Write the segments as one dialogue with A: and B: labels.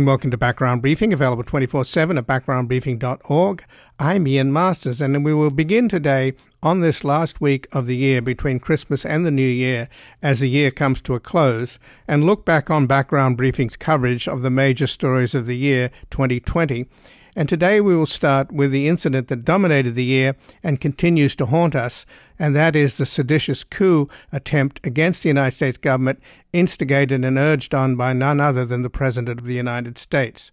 A: and welcome to Background Briefing, available 24 7 at backgroundbriefing.org. I'm Ian Masters, and we will begin today on this last week of the year between Christmas and the New Year as the year comes to a close and look back on Background Briefing's coverage of the major stories of the year 2020. And today we will start with the incident that dominated the year and continues to haunt us, and that is the seditious coup attempt against the United States government, instigated and urged on by none other than the President of the United States.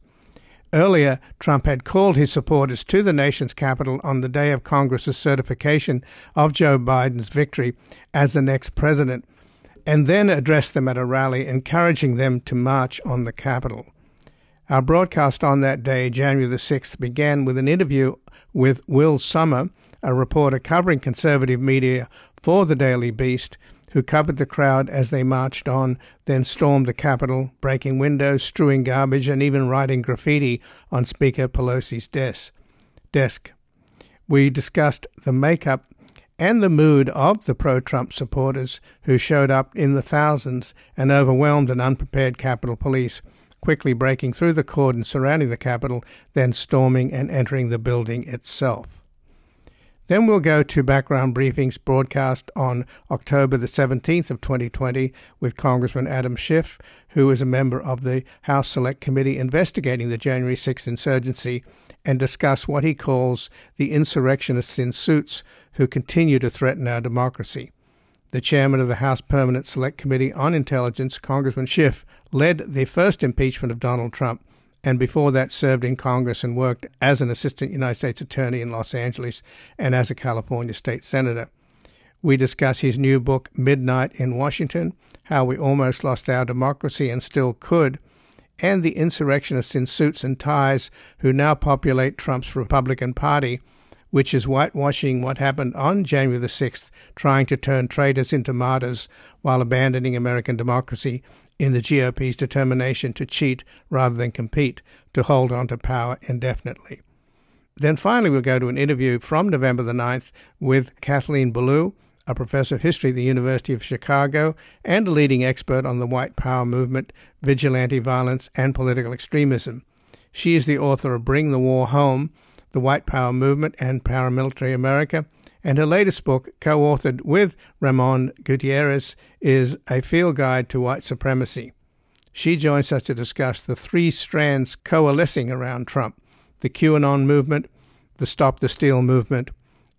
A: Earlier, Trump had called his supporters to the nation's capital on the day of Congress's certification of Joe Biden's victory as the next president, and then addressed them at a rally, encouraging them to march on the Capitol. Our broadcast on that day, January the 6th, began with an interview with Will Sommer, a reporter covering conservative media for the Daily Beast, who covered the crowd as they marched on, then stormed the Capitol, breaking windows, strewing garbage, and even writing graffiti on Speaker Pelosi's desk. desk. We discussed the makeup and the mood of the pro Trump supporters who showed up in the thousands and overwhelmed an unprepared Capitol Police, quickly breaking through the cordon surrounding the Capitol, then storming and entering the building itself. Then we'll go to background briefings broadcast on October the 17th of 2020 with Congressman Adam Schiff, who is a member of the House Select Committee investigating the January 6th insurgency, and discuss what he calls the insurrectionists in suits who continue to threaten our democracy. The chairman of the House Permanent Select Committee on Intelligence, Congressman Schiff, led the first impeachment of Donald Trump and before that served in Congress and worked as an assistant United States attorney in Los Angeles and as a California state senator. We discuss his new book, Midnight in Washington How We Almost Lost Our Democracy and Still Could, and the insurrectionists in suits and ties who now populate Trump's Republican Party, which is whitewashing what happened on January the 6th, trying to turn traitors into martyrs while abandoning American democracy in the GOP's determination to cheat rather than compete to hold on to power indefinitely. Then finally, we'll go to an interview from November the 9th with Kathleen Belew, a professor of history at the University of Chicago and a leading expert on the white power movement, vigilante violence, and political extremism. She is the author of Bring the War Home, the White Power Movement and Paramilitary America, and her latest book, co authored with Ramon Gutierrez, is A Field Guide to White Supremacy. She joins us to discuss the three strands coalescing around Trump the QAnon movement, the Stop the Steal movement,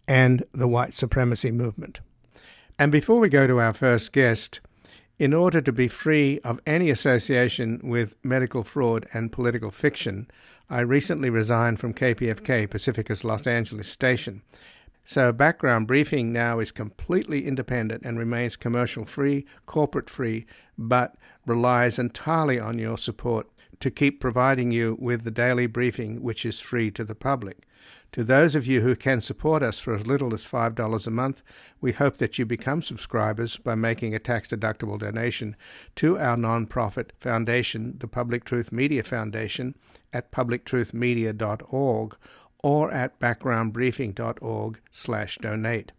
A: and the white supremacy movement. And before we go to our first guest, in order to be free of any association with medical fraud and political fiction, I recently resigned from KPFK, Pacifica's Los Angeles station, so, background briefing now is completely independent and remains commercial free, corporate free, but relies entirely on your support to keep providing you with the daily briefing, which is free to the public. To those of you who can support us for as little as $5 a month, we hope that you become subscribers by making a tax deductible donation to our nonprofit foundation, the Public Truth Media Foundation, at publictruthmedia.org or at backgroundbriefing.org/donate.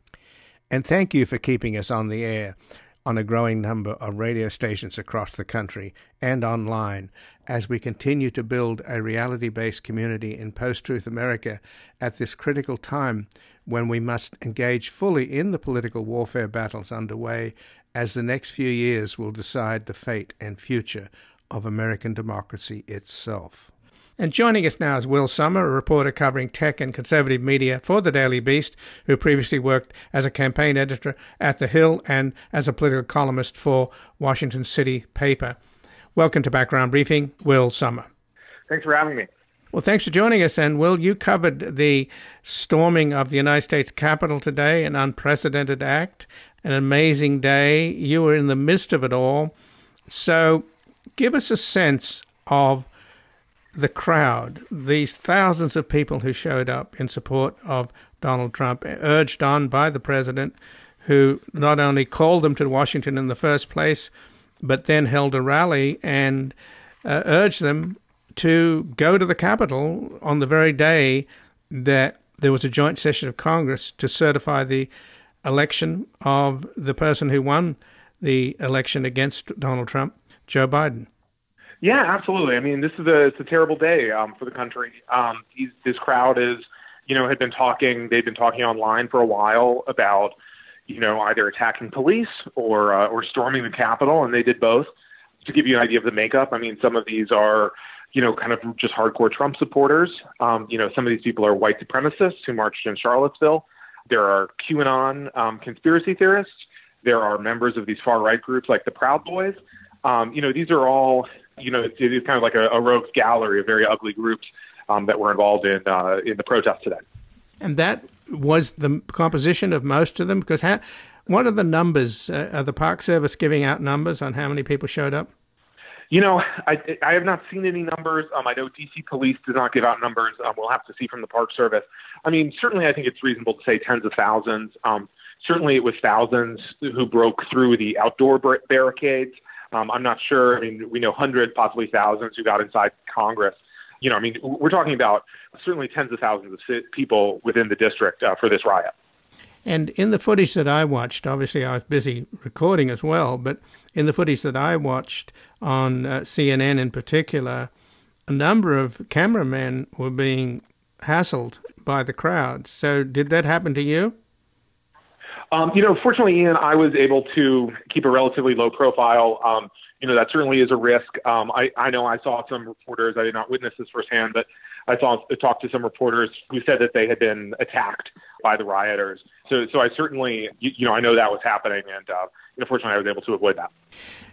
A: And thank you for keeping us on the air on a growing number of radio stations across the country and online as we continue to build a reality based community in post truth America at this critical time when we must engage fully in the political warfare battles underway as the next few years will decide the fate and future of American democracy itself. And joining us now is Will Sommer, a reporter covering tech and conservative media for the Daily Beast, who previously worked as a campaign editor at The Hill and as a political columnist for Washington City Paper. Welcome to Background Briefing, Will Sommer.
B: Thanks for having me.
A: Well, thanks for joining us. And Will, you covered the storming of the United States Capitol today, an unprecedented act, an amazing day. You were in the midst of it all. So, give us a sense of the crowd, these thousands of people who showed up in support of Donald Trump, urged on by the president, who not only called them to Washington in the first place, but then held a rally and uh, urged them to go to the Capitol on the very day that there was a joint session of Congress to certify the election of the person who won the election against Donald Trump, Joe Biden.
B: Yeah, absolutely. I mean, this is a it's a terrible day um, for the country. Um, these, this crowd is, you know, had been talking. They've been talking online for a while about, you know, either attacking police or uh, or storming the Capitol, and they did both. To give you an idea of the makeup, I mean, some of these are, you know, kind of just hardcore Trump supporters. Um, you know, some of these people are white supremacists who marched in Charlottesville. There are QAnon um, conspiracy theorists. There are members of these far right groups like the Proud Boys. Um, you know, these are all you know, it is kind of like a, a rogues gallery of very ugly groups um, that were involved in uh, in the protest today.
A: And that was the composition of most of them, because how, what are the numbers? Uh, are the Park Service giving out numbers on how many people showed up?
B: You know, I, I have not seen any numbers. Um, I know DC Police does not give out numbers. Um, we'll have to see from the Park Service. I mean, certainly, I think it's reasonable to say tens of thousands. Um, certainly, it was thousands who broke through the outdoor bar- barricades. Um, I'm not sure. I mean, we know hundreds, possibly thousands who got inside Congress. You know, I mean, we're talking about certainly tens of thousands of people within the district uh, for this riot.
A: And in the footage that I watched, obviously I was busy recording as well, but in the footage that I watched on uh, CNN in particular, a number of cameramen were being hassled by the crowd. So, did that happen to you?
B: Um, you know, fortunately, Ian, I was able to keep a relatively low profile. Um, you know, that certainly is a risk. Um, I, I know I saw some reporters, I did not witness this firsthand, but I saw talked to some reporters who said that they had been attacked by the rioters. So, so I certainly, you, you know, I know that was happening, and uh, you know, fortunately, I was able to avoid that.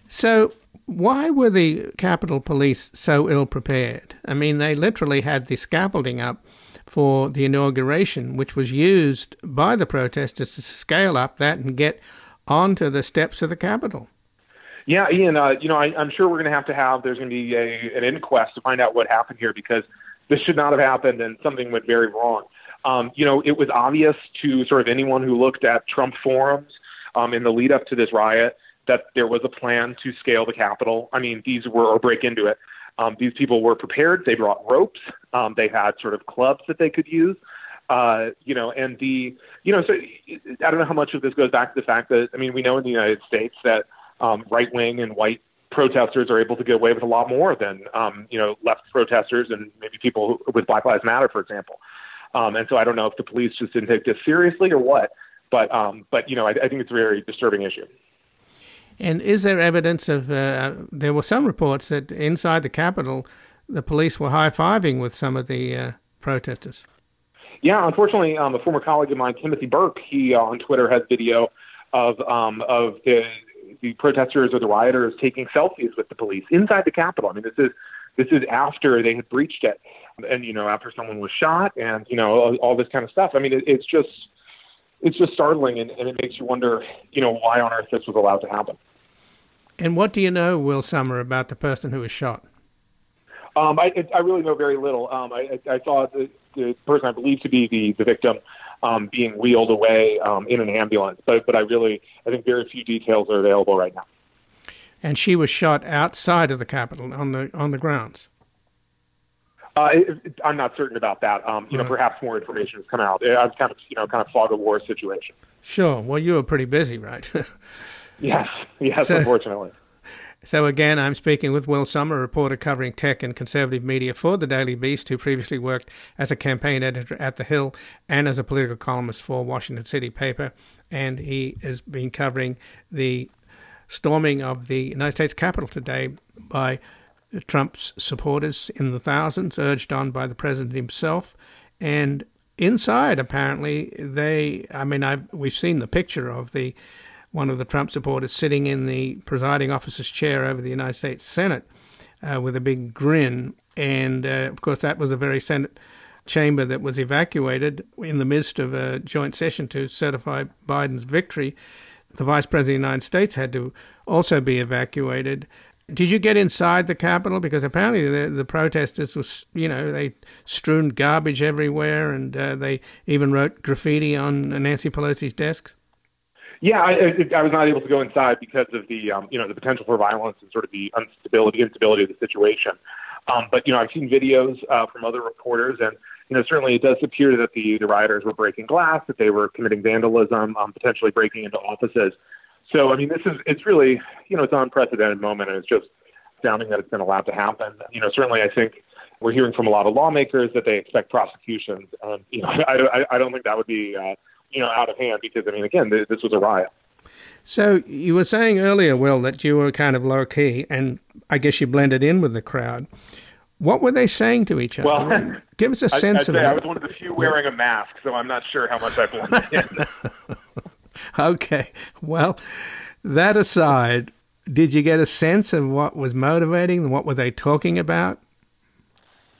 A: So, why were the Capitol Police so ill prepared? I mean, they literally had the scaffolding up for the inauguration, which was used by the protesters to scale up that and get onto the steps of the Capitol.
B: Yeah, Ian, uh, you know, I, am sure we're going to have to have, there's going to be a, an inquest to find out what happened here because this should not have happened and something went very wrong. Um, you know, it was obvious to sort of anyone who looked at Trump forums um, in the lead up to this riot that there was a plan to scale the Capitol. I mean, these were, or break into it. Um, these people were prepared. They brought ropes. Um, they had sort of clubs that they could use. Uh, you know, and the, you know, so I don't know how much of this goes back to the fact that, I mean, we know in the United States that um, right wing and white protesters are able to get away with a lot more than, um, you know, left protesters and maybe people with Black Lives Matter, for example. Um, and so I don't know if the police just didn't take this seriously or what, but, um, but you know, I, I think it's a very disturbing issue.
A: And is there evidence of? Uh, there were some reports that inside the Capitol, the police were high fiving with some of the uh, protesters.
B: Yeah, unfortunately, um, a former colleague of mine, Timothy Burke, he uh, on Twitter has video of um, of the the protesters or the rioters taking selfies with the police inside the Capitol. I mean, this is this is after they had breached it, and you know, after someone was shot, and you know, all, all this kind of stuff. I mean, it, it's just it's just startling, and, and it makes you wonder, you know, why on earth this was allowed to happen.
A: And what do you know, Will Sommer, about the person who was shot?
B: Um, I, I really know very little. Um, I, I saw the, the person I believe to be the, the victim um, being wheeled away um, in an ambulance, but, but I really, I think very few details are available right now.
A: And she was shot outside of the Capitol on the on the grounds.
B: Uh, it, it, I'm not certain about that. Um, you know, perhaps more information has come out. It's kind of, you know, kind of fog of war situation.
A: Sure. Well, you were pretty busy, right?
B: Yes, yes, so, unfortunately.
A: So again, I'm speaking with Will Sommer, a reporter covering tech and conservative media for the Daily Beast, who previously worked as a campaign editor at The Hill and as a political columnist for Washington City paper, and he has been covering the storming of the United States Capitol today by Trump's supporters in the thousands, urged on by the president himself, and inside apparently they. I mean, I've, we've seen the picture of the one of the Trump supporters sitting in the presiding officer's chair over the United States Senate uh, with a big grin. And uh, of course, that was a very Senate chamber that was evacuated in the midst of a joint session to certify Biden's victory. The vice president of the United States had to also be evacuated. Did you get inside the Capitol? Because apparently the, the protesters was, you know, they strewn garbage everywhere, and uh, they even wrote graffiti on Nancy Pelosi's desk.
B: Yeah, I, I was not able to go inside because of the um, you know the potential for violence and sort of the instability instability of the situation. Um, but you know, I've seen videos uh, from other reporters, and you know, certainly it does appear that the the rioters were breaking glass, that they were committing vandalism, um, potentially breaking into offices. So, I mean, this is it's really you know it's an unprecedented moment, and it's just astounding that it's been allowed to happen. You know, certainly I think we're hearing from a lot of lawmakers that they expect prosecutions. And, you know, I, I don't think that would be, uh, you know, out of hand because, I mean, again, this was a riot.
A: So you were saying earlier, Will, that you were kind of low key, and I guess you blended in with the crowd. What were they saying to each other?
B: Well,
A: give us a sense
B: I'd of it. I was one of the few wearing a mask, so I'm not sure how much I blended in.
A: okay. Well, that aside, did you get a sense of what was motivating them? What were they talking about?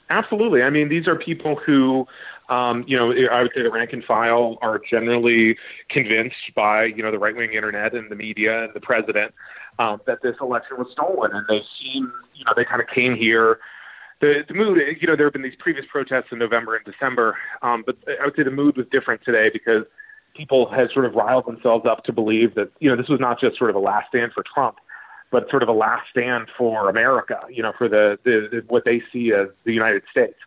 B: Absolutely. I mean, these are people who, um, you know, I would say the rank and file are generally convinced by, you know, the right wing internet and the media and the president um, that this election was stolen. And they seem, you know, they kind of came here. The, the mood, you know, there have been these previous protests in November and December, um, but I would say the mood was different today because people had sort of riled themselves up to believe that, you know, this was not just sort of a last stand for Trump but sort of a last stand for America, you know, for the, the what they see as the United States.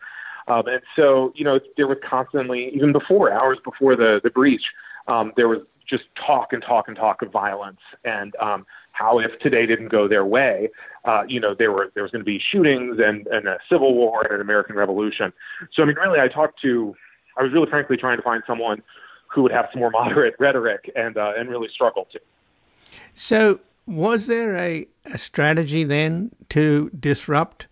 B: Um, and so, you know, there was constantly, even before hours before the the breach, um, there was just talk and talk and talk of violence and um, how if today didn't go their way, uh, you know, there were there was going to be shootings and, and a civil war and an American Revolution. So I mean, really, I talked to, I was really frankly trying to find someone who would have some more moderate rhetoric and uh, and really struggle to.
A: So was there a, a strategy then to disrupt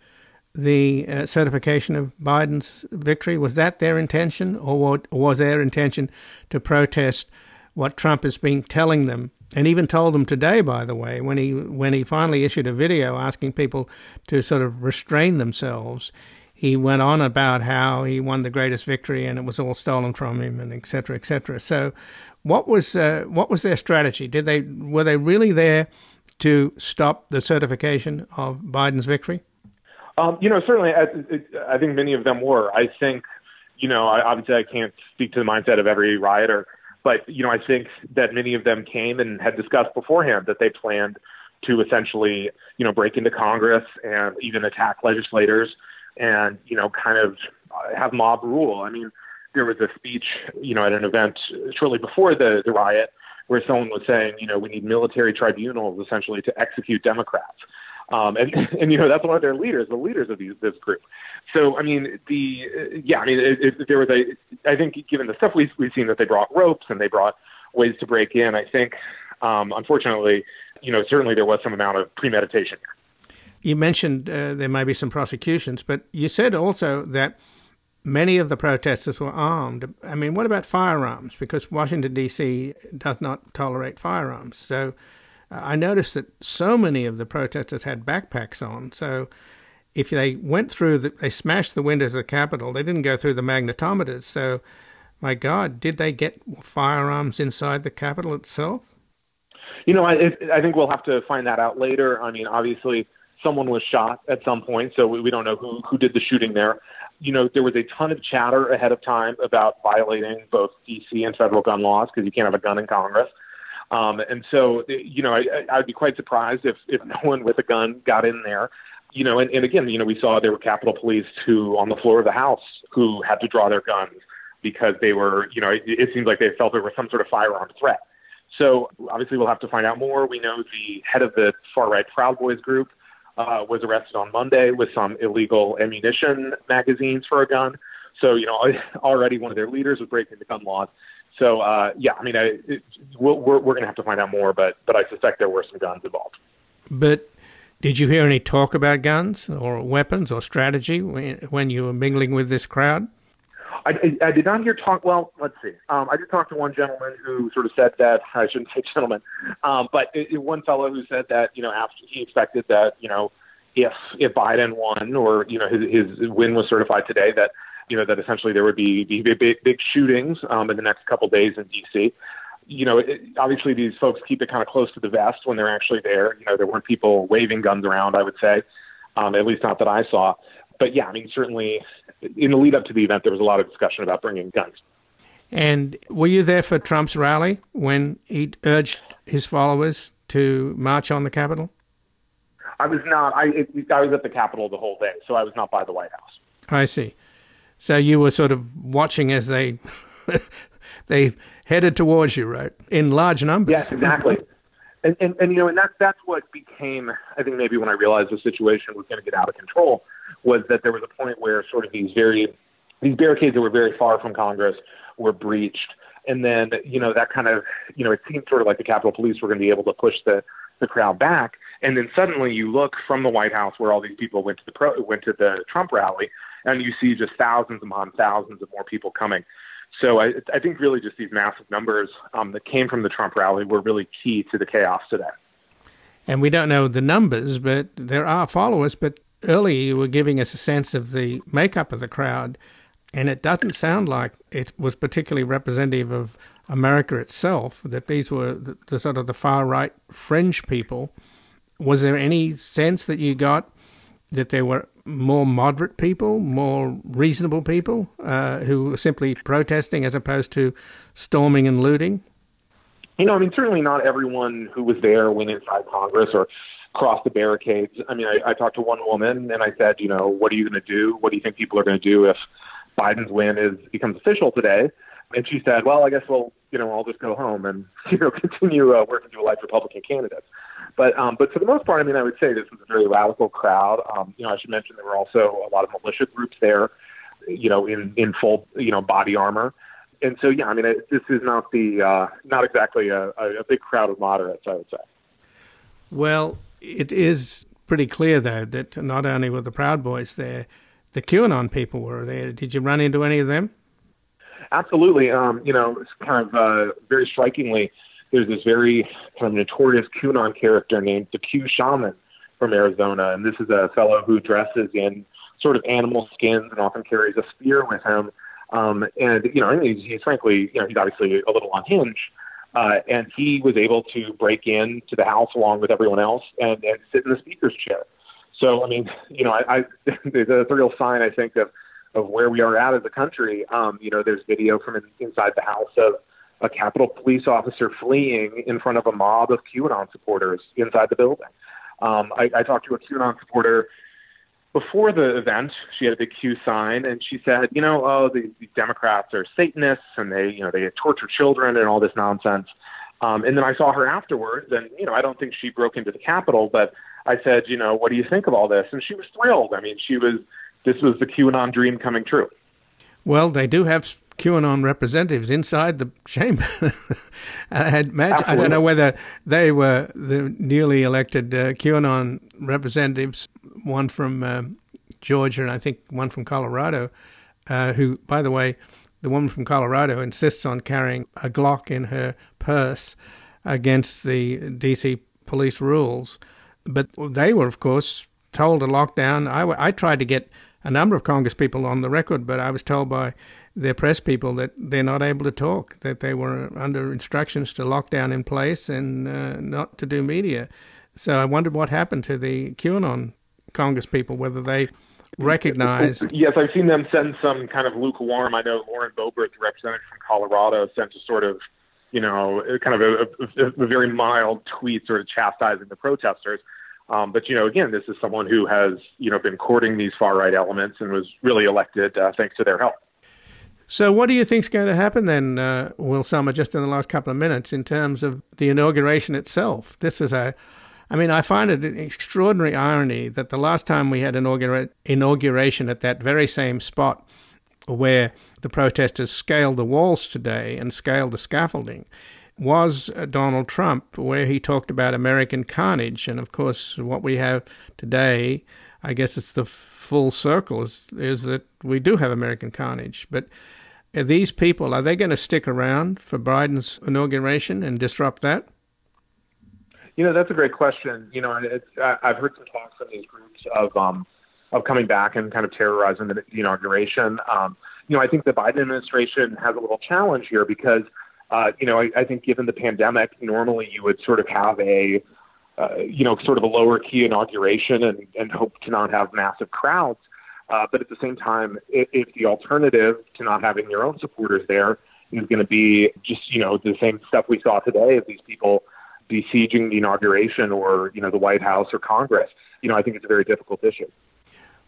A: the uh, certification of Biden's victory? Was that their intention, or was their intention to protest what Trump has been telling them, and even told them today, by the way, when he when he finally issued a video asking people to sort of restrain themselves? He went on about how he won the greatest victory and it was all stolen from him, and et cetera, et cetera. So, what was uh, what was their strategy? Did they were they really there to stop the certification of Biden's victory?
B: Um, you know, certainly, I, I think many of them were. I think, you know, I, obviously I can't speak to the mindset of every rioter, but you know, I think that many of them came and had discussed beforehand that they planned to essentially, you know, break into Congress and even attack legislators and you know, kind of have mob rule. I mean there was a speech, you know, at an event shortly before the, the riot where someone was saying, you know, we need military tribunals essentially to execute Democrats. Um, and, and, you know, that's one of their leaders, the leaders of these, this group. So, I mean, the, yeah, I mean, it, it, there was a, I think given the stuff we've, we've seen that they brought ropes and they brought ways to break in, I think, um, unfortunately, you know, certainly there was some amount of premeditation.
A: You mentioned uh, there may be some prosecutions, but you said also that Many of the protesters were armed. I mean, what about firearms? Because Washington, D.C. does not tolerate firearms. So uh, I noticed that so many of the protesters had backpacks on. So if they went through, the, they smashed the windows of the Capitol, they didn't go through the magnetometers. So, my God, did they get firearms inside the Capitol itself?
B: You know, I, I think we'll have to find that out later. I mean, obviously, someone was shot at some point, so we, we don't know who, who did the shooting there you know, there was a ton of chatter ahead of time about violating both DC and federal gun laws because you can't have a gun in Congress. Um, and so, you know, I, I'd be quite surprised if, if no one with a gun got in there. You know, and, and again, you know, we saw there were Capitol Police who, on the floor of the House, who had to draw their guns because they were, you know, it, it seems like they felt there was some sort of firearm threat. So obviously, we'll have to find out more. We know the head of the far right Proud Boys group uh, was arrested on Monday with some illegal ammunition magazines for a gun. So, you know, already one of their leaders was breaking the gun laws. So, uh, yeah, I mean, I, it, we're, we're going to have to find out more, but, but I suspect there were some guns involved.
A: But did you hear any talk about guns or weapons or strategy when, when you were mingling with this crowd?
B: I, I, did not hear talk. Well, let's see. Um, I did talk to one gentleman who sort of said that I shouldn't say gentleman, um, but it, it, one fellow who said that you know after he expected that you know if if Biden won or you know his, his win was certified today that you know that essentially there would be, be big big shootings um, in the next couple days in D.C. You know, it, obviously these folks keep it kind of close to the vest when they're actually there. You know, there weren't people waving guns around. I would say, um, at least not that I saw. But yeah, I mean, certainly in the lead up to the event, there was a lot of discussion about bringing guns.
A: And were you there for Trump's rally when he urged his followers to march on the Capitol?
B: I was not. I it, I was at the Capitol the whole day, so I was not by the White House.
A: I see. So you were sort of watching as they they headed towards you, right? In large numbers.
B: Yes, exactly. And, and, and you know, and that's that's what became. I think maybe when I realized the situation was going to get out of control, was that there was a point where sort of these very these barricades that were very far from Congress were breached, and then you know that kind of you know it seemed sort of like the Capitol Police were going to be able to push the the crowd back, and then suddenly you look from the White House where all these people went to the pro, went to the Trump rally, and you see just thousands upon thousands of more people coming. So I, I think really just these massive numbers um, that came from the Trump rally were really key to the chaos today.
A: And we don't know the numbers, but there are followers. But earlier you were giving us a sense of the makeup of the crowd, and it doesn't sound like it was particularly representative of America itself. That these were the, the sort of the far right fringe people. Was there any sense that you got that there were more moderate people, more reasonable people uh, who were simply protesting as opposed to storming and looting?
B: You know, I mean, certainly not everyone who was there went inside Congress or crossed the barricades. I mean, I, I talked to one woman and I said, you know, what are you going to do? What do you think people are going to do if Biden's win is becomes official today? And she said, well, I guess we'll, you know, I'll just go home and you know continue uh, working to elect Republican candidates. But um, but for the most part, I mean, I would say this was a very radical crowd. Um, you know, I should mention there were also a lot of militia groups there, you know, in in full you know body armor. And so, yeah, I mean, it, this is not the uh, not exactly a, a big crowd of moderates, I would say.
A: Well, it is pretty clear though that not only were the Proud Boys there, the QAnon people were there. Did you run into any of them?
B: Absolutely. Um, you know, it's kind of uh, very strikingly there's this very kind of notorious QAnon character named the Q Shaman from Arizona, and this is a fellow who dresses in sort of animal skins and often carries a spear with him. Um, and you know, he's, he's frankly, you know, he's obviously a little unhinged. Uh, and he was able to break into the house along with everyone else and, and sit in the speaker's chair. So, I mean, you know, I, I there's a real sign, I think, of of where we are at as a country. Um, you know, there's video from in, inside the house of a Capitol police officer fleeing in front of a mob of QAnon supporters inside the building. Um, I, I talked to a QAnon supporter before the event. She had a big Q sign, and she said, "You know, oh, the, the Democrats are Satanists, and they, you know, they torture children and all this nonsense." Um, and then I saw her afterwards, and you know, I don't think she broke into the Capitol, but I said, "You know, what do you think of all this?" And she was thrilled. I mean, she was. This was the QAnon dream coming true.
A: Well, they do have QAnon representatives inside the chamber. I, imagine, I don't know whether they were the newly elected uh, QAnon representatives, one from uh, Georgia and I think one from Colorado, uh, who, by the way, the woman from Colorado insists on carrying a Glock in her purse against the DC police rules. But they were, of course, told to lock down. I, I tried to get a number of Congress people on the record, but I was told by their press people that they're not able to talk, that they were under instructions to lock down in place and uh, not to do media. So I wondered what happened to the QAnon Congress people, whether they recognized.
B: Yes, I've seen them send some kind of lukewarm. I know Lauren Boebert, the representative from Colorado, sent a sort of, you know, kind of a, a, a very mild tweet, sort of chastising the protesters. Um, but you know, again, this is someone who has you know been courting these far right elements and was really elected uh, thanks to their help.
A: So, what do you think is going to happen then, uh, Will Sommer, just in the last couple of minutes, in terms of the inauguration itself? This is a, I mean, I find it an extraordinary irony that the last time we had an inaugura- inauguration at that very same spot where the protesters scaled the walls today and scaled the scaffolding was Donald Trump, where he talked about American carnage. And of course, what we have today, I guess it's the full circle, is, is that we do have American carnage. But these people, are they going to stick around for Biden's inauguration and disrupt that?
B: You know, that's a great question. You know, it's, I've heard some talks from these groups of um, of coming back and kind of terrorizing the inauguration. Um, you know, I think the Biden administration has a little challenge here because, uh, you know, I, I think given the pandemic, normally you would sort of have a, uh, you know, sort of a lower key inauguration and, and hope to not have massive crowds. Uh, but at the same time, if, if the alternative to not having your own supporters there is going to be just, you know, the same stuff we saw today of these people besieging the inauguration or, you know, the White House or Congress, you know, I think it's a very difficult issue.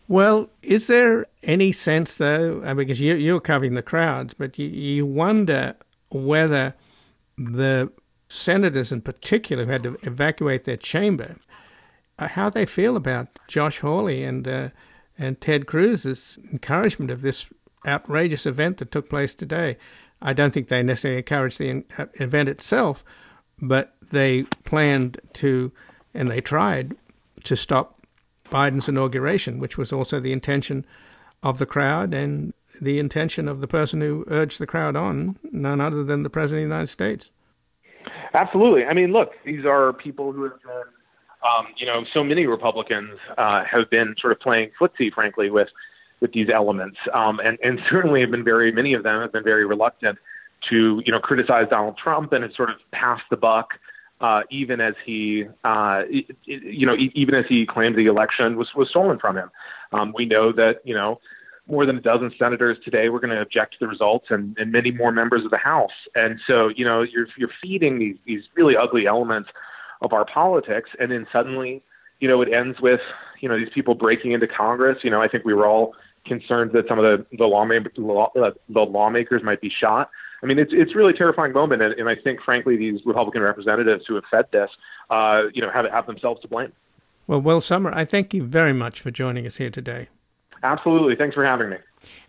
A: Well, is there any sense, though, because you, you're covering the crowds, but you, you wonder whether the senators in particular who had to evacuate their chamber, uh, how they feel about Josh Hawley and uh, and Ted Cruz's encouragement of this outrageous event that took place today. I don't think they necessarily encouraged the uh, event itself, but they planned to, and they tried to stop Biden's inauguration, which was also the intention of the crowd and the intention of the person who urged the crowd on, none other than the President of the United States.
B: Absolutely. I mean, look, these are people who have been, um, you know, so many Republicans uh, have been sort of playing footsie, frankly, with with these elements, um, and and certainly have been very many of them have been very reluctant to you know criticize Donald Trump and have sort of passed the buck. Uh, even as he, uh, you know, even as he claimed the election was was stolen from him, um, we know that you know more than a dozen senators today were going to object to the results, and, and many more members of the House. And so, you know, you're you're feeding these these really ugly elements of our politics, and then suddenly, you know, it ends with you know these people breaking into Congress. You know, I think we were all concerned that some of the the, lawmakers, law, uh, the lawmakers might be shot. I mean, it's it's really a terrifying moment, and, and I think, frankly, these Republican representatives who have fed this, uh, you know, have have themselves to blame.
A: Well, Will Sommer, I thank you very much for joining us here today.
B: Absolutely. Thanks for having me.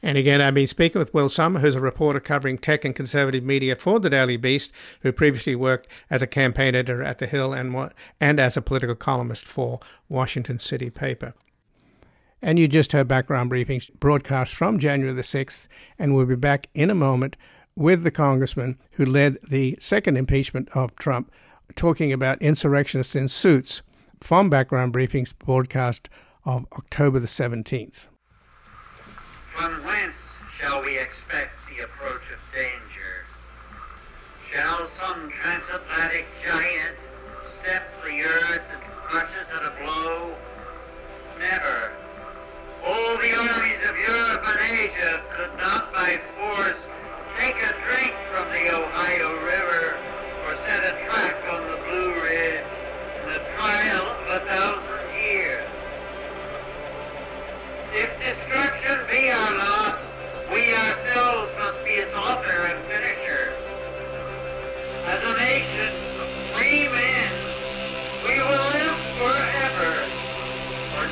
A: And again, I've been speaking with Will Sommer, who's a reporter covering tech and conservative media for the Daily Beast, who previously worked as a campaign editor at The Hill and, and as a political columnist for Washington City Paper. And you just heard background briefings broadcast from January the 6th, and we'll be back in a moment with the congressman who led the second impeachment of Trump, talking about insurrectionists in suits from background briefings broadcast of October the 17th.
C: From whence shall we expect the approach of danger? Shall some transatlantic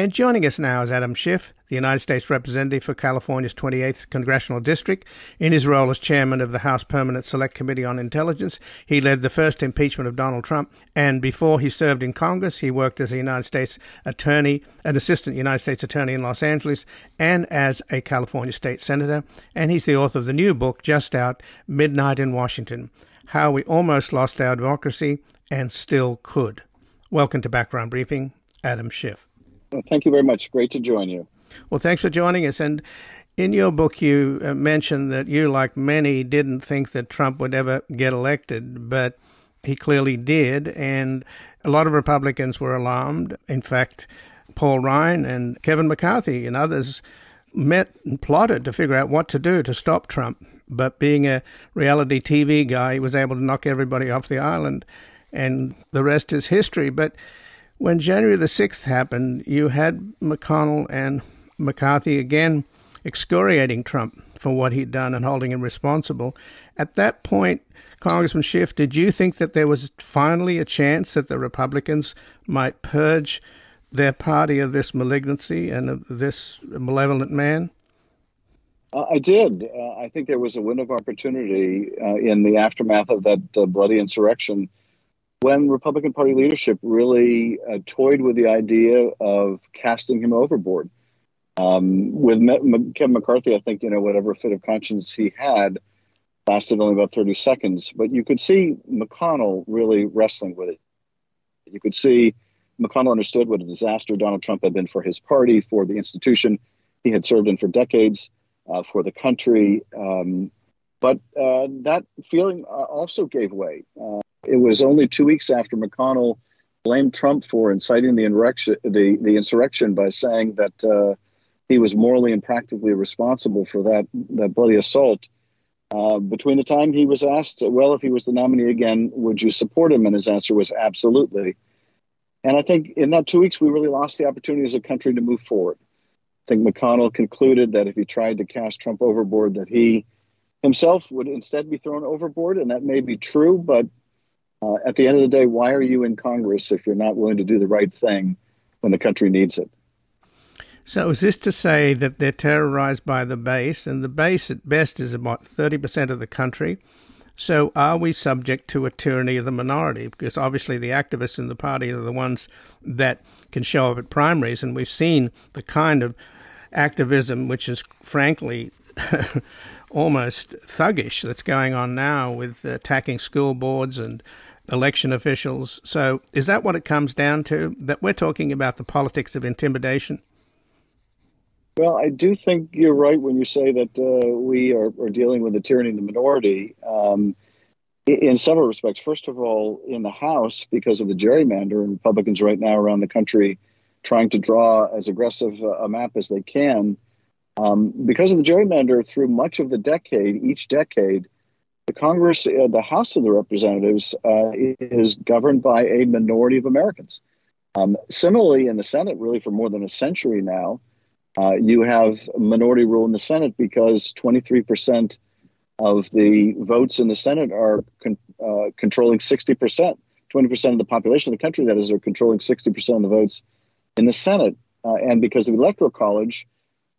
A: And joining us now is Adam Schiff, the United States Representative for California's 28th Congressional District. In his role as chairman of the House Permanent Select Committee on Intelligence, he led the first impeachment of Donald Trump. And before he served in Congress, he worked as a United States attorney, an assistant United States attorney in Los Angeles, and as a California state senator. And he's the author of the new book, just out, Midnight in Washington How We Almost Lost Our Democracy and Still Could. Welcome to Background Briefing, Adam Schiff.
D: Well, thank you very much. Great to join you.
A: Well, thanks for joining us. And in your book, you uh, mentioned that you, like many, didn't think that Trump would ever get elected, but he clearly did. And a lot of Republicans were alarmed. In fact, Paul Ryan and Kevin McCarthy and others met and plotted to figure out what to do to stop Trump. But being a reality TV guy, he was able to knock everybody off the island, and the rest is history. But when January the 6th happened, you had McConnell and McCarthy again excoriating Trump for what he'd done and holding him responsible. At that point, Congressman Schiff, did you think that there was finally a chance that the Republicans might purge their party of this malignancy and of this malevolent man?
D: Uh, I did. Uh, I think there was a window of opportunity uh, in the aftermath of that uh, bloody insurrection when Republican Party leadership really uh, toyed with the idea of casting him overboard. Um, with Me- Kevin McCarthy, I think you know whatever fit of conscience he had lasted only about 30 seconds, but you could see McConnell really wrestling with it. You could see McConnell understood what a disaster Donald Trump had been for his party, for the institution he had served in for decades, uh, for the country. Um, but uh, that feeling uh, also gave way. It was only two weeks after McConnell blamed Trump for inciting the insurrection, the, the insurrection by saying that uh, he was morally and practically responsible for that, that bloody assault. Uh, between the time he was asked, well, if he was the nominee again, would you support him? And his answer was absolutely. And I think in that two weeks, we really lost the opportunity as a country to move forward, I think McConnell concluded that if he tried to cast Trump overboard, that he himself would instead be thrown overboard, and that may be true. But uh, at the end of the day, why are you in Congress if you're not willing to do the right thing when the country needs it?
A: So is this to say that they're terrorized by the base, and the base at best is about 30% of the country? So are we subject to a tyranny of the minority? Because obviously the activists in the party are the ones that can show up at primaries, and we've seen the kind of activism which is frankly almost thuggish that's going on now with attacking school boards and election officials. So is that what it comes down to? That we're talking about the politics of intimidation?
D: Well, I do think you're right when you say that uh, we are, are, dealing with the tyranny of the minority. Um, in several respects. First of all, in the House, because of the gerrymander, and Republicans right now around the country trying to draw as aggressive a map as they can. Um, because of the gerrymander, through much of the decade, each decade, the Congress, uh, the House of the Representatives, uh, is governed by a minority of Americans. Um, similarly, in the Senate, really for more than a century now, uh, you have minority rule in the Senate because 23% of the votes in the Senate are con- uh, controlling 60%. 20% of the population of the country, that is, are controlling 60% of the votes in the Senate. Uh, and because of the Electoral College,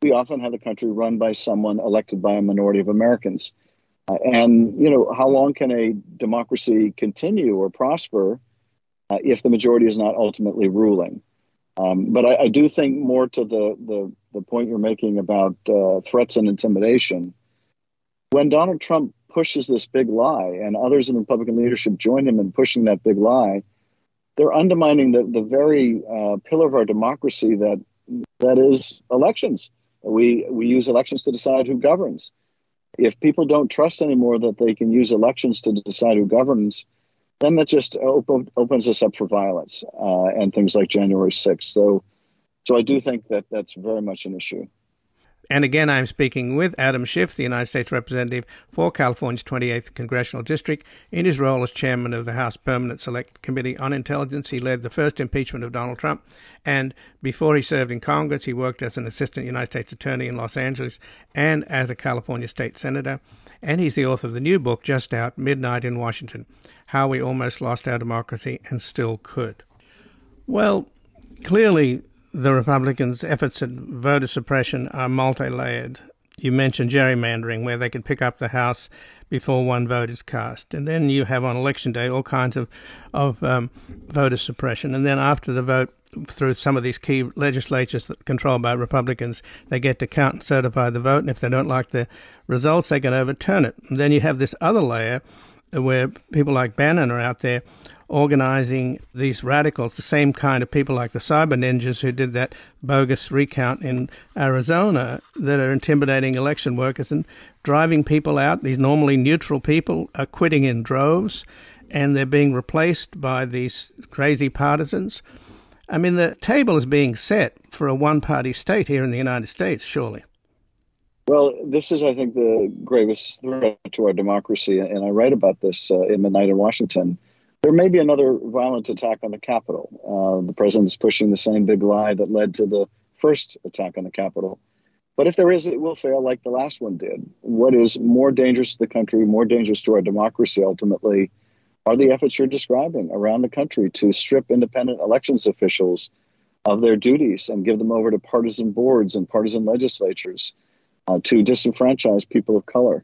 D: we often have the country run by someone elected by a minority of Americans. Uh, and, you know, how long can a democracy continue or prosper uh, if the majority is not ultimately ruling? Um, but I, I, do think more to the, the, the point you're making about uh, threats and intimidation. When Donald Trump pushes this big lie and others in the Republican leadership join him in pushing that big lie, they're undermining the, the very uh, pillar of our democracy that that is elections. We, we use elections to decide who governs. If people don't trust anymore that they can use elections to decide who governs, then that just open, opens us up for violence uh, and things like January 6th. So, so I do think that that's very much an issue.
A: And again, I'm speaking with Adam Schiff, the United States Representative for California's 28th Congressional District. In his role as chairman of the House Permanent Select Committee on Intelligence, he led the first impeachment of Donald Trump. And before he served in Congress, he worked as an assistant United States attorney in Los Angeles and as a California state senator. And he's the author of the new book, just out, Midnight in Washington How We Almost Lost Our Democracy and Still Could. Well, clearly, the Republicans' efforts at voter suppression are multi layered. You mentioned gerrymandering, where they can pick up the House before one vote is cast. And then you have on election day all kinds of, of um, voter suppression. And then after the vote, through some of these key legislatures controlled by Republicans, they get to count and certify the vote. And if they don't like the results, they can overturn it. And then you have this other layer where people like Bannon are out there organizing these radicals, the same kind of people like the cyber ninjas who did that bogus recount in Arizona that are intimidating election workers and driving people out. These normally neutral people are quitting in droves and they're being replaced by these crazy partisans. I mean, the table is being set for a one party state here in the United States, surely.
D: Well, this is, I think, the gravest threat to our democracy, and I write about this uh, in Midnight in Washington. There may be another violent attack on the Capitol. Uh, the president's pushing the same big lie that led to the first attack on the Capitol. But if there is, it will fail like the last one did. What is more dangerous to the country, more dangerous to our democracy ultimately, are the efforts you're describing around the country to strip independent elections officials of their duties and give them over to partisan boards and partisan legislatures, uh, to disenfranchise people of color.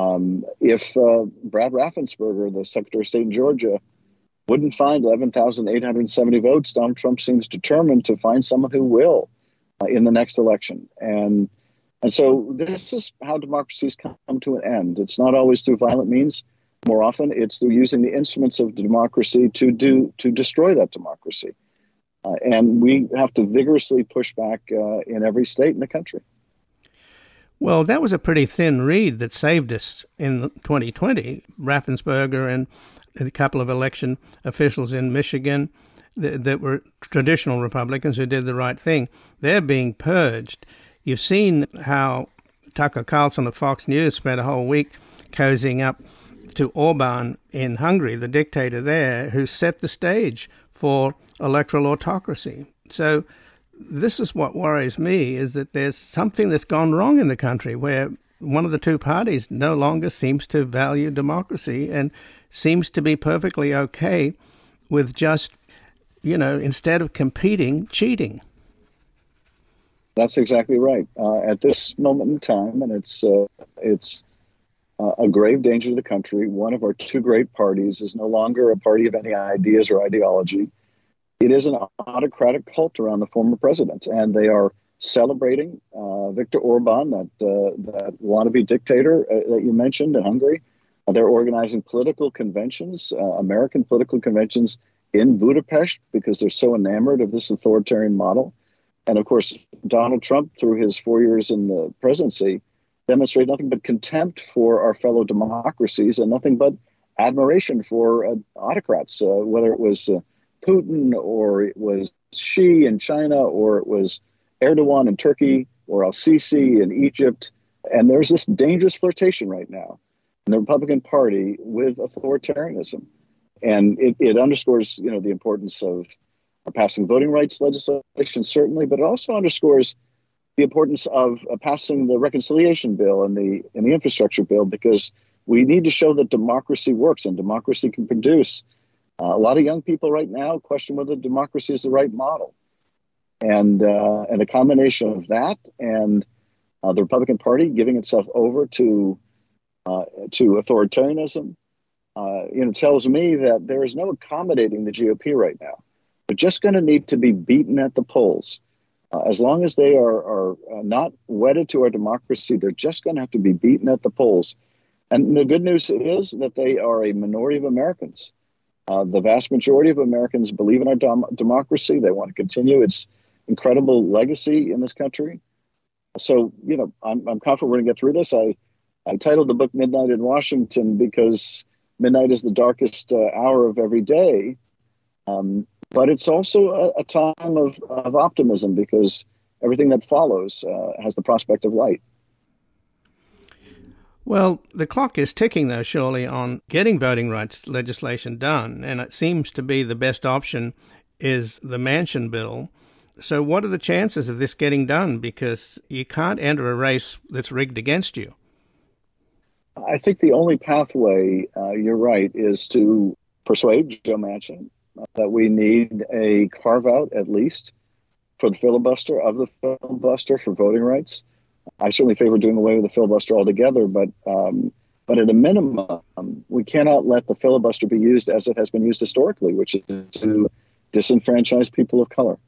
D: Um, if uh, Brad Raffensperger, the Secretary of State in Georgia, wouldn't find 11,870 votes, Donald Trump seems determined to find someone who will uh, in the next election. And and so this is how democracies come to an end. It's not always through violent means. More often, it's through using the instruments of democracy to do to destroy that democracy. Uh, and we have to vigorously push back uh, in every state in the country.
A: Well, that was a pretty thin reed that saved us in 2020. Raffensperger and a couple of election officials in Michigan that, that were traditional Republicans who did the right thing, they're being purged. You've seen how Tucker Carlson of Fox News spent a whole week cozying up to Orban in Hungary, the dictator there, who set the stage for electoral autocracy. So this is what worries me is that there's something that's gone wrong in the country where one of the two parties no longer seems to value democracy and seems to be perfectly okay with just, you know, instead of competing, cheating.
D: That's exactly right. Uh, at this moment in time, and it's uh, it's uh, a grave danger to the country. One of our two great parties is no longer a party of any ideas or ideology. It is an autocratic cult around the former president, and they are celebrating uh, Viktor Orban, that uh, that wannabe dictator uh, that you mentioned in Hungary. they're organizing political conventions, uh, American political conventions in Budapest, because they're so enamored of this authoritarian model. And of course, Donald Trump, through his four years in the presidency, demonstrated nothing but contempt for our fellow democracies and nothing but admiration for uh, autocrats, uh, whether it was Putin or it was Xi in China or it was Erdogan in Turkey or Al Sisi in Egypt. And there's this dangerous flirtation right now in the Republican Party with authoritarianism. And it, it underscores, you know, the importance of passing voting rights legislation, certainly, but it also underscores the importance of uh, passing the reconciliation bill and the and the infrastructure bill because we need to show that democracy works and democracy can produce. Uh, a lot of young people right now question whether democracy is the right model and uh, and a combination of that and uh, the Republican Party giving itself over to uh, to authoritarianism, uh, you know, tells me that there is no accommodating the GOP right now. They're just going to need to be beaten at the polls. Uh, as long as they are are not wedded to our democracy, they're just going to have to be beaten at the polls. And the good news is that they are a minority of Americans. The vast majority of Americans believe in our dom- democracy. They want to continue its incredible legacy in this country. So, you know, I'm, I'm confident we're going to get through this. I, I titled the book Midnight in Washington because midnight is the darkest uh, hour of every day. Um, but it's also a, a, time of, of optimism because everything that follows uh, has the prospect of light.
A: Well, the clock is ticking, though, surely, on getting voting rights legislation done, and it seems to be the best option is the Manchin bill, so, what are the chances of this getting done? Because you can't enter a race that's rigged against you.
D: I think the only pathway, uh, you're right, is to persuade Joe Manchin that we need a carve out, at least, for the filibuster of the filibuster for voting rights. I certainly favor doing away with the filibuster altogether, but um, but at a minimum, we cannot let the filibuster be used as it has been used historically, which is to disenfranchise people of color.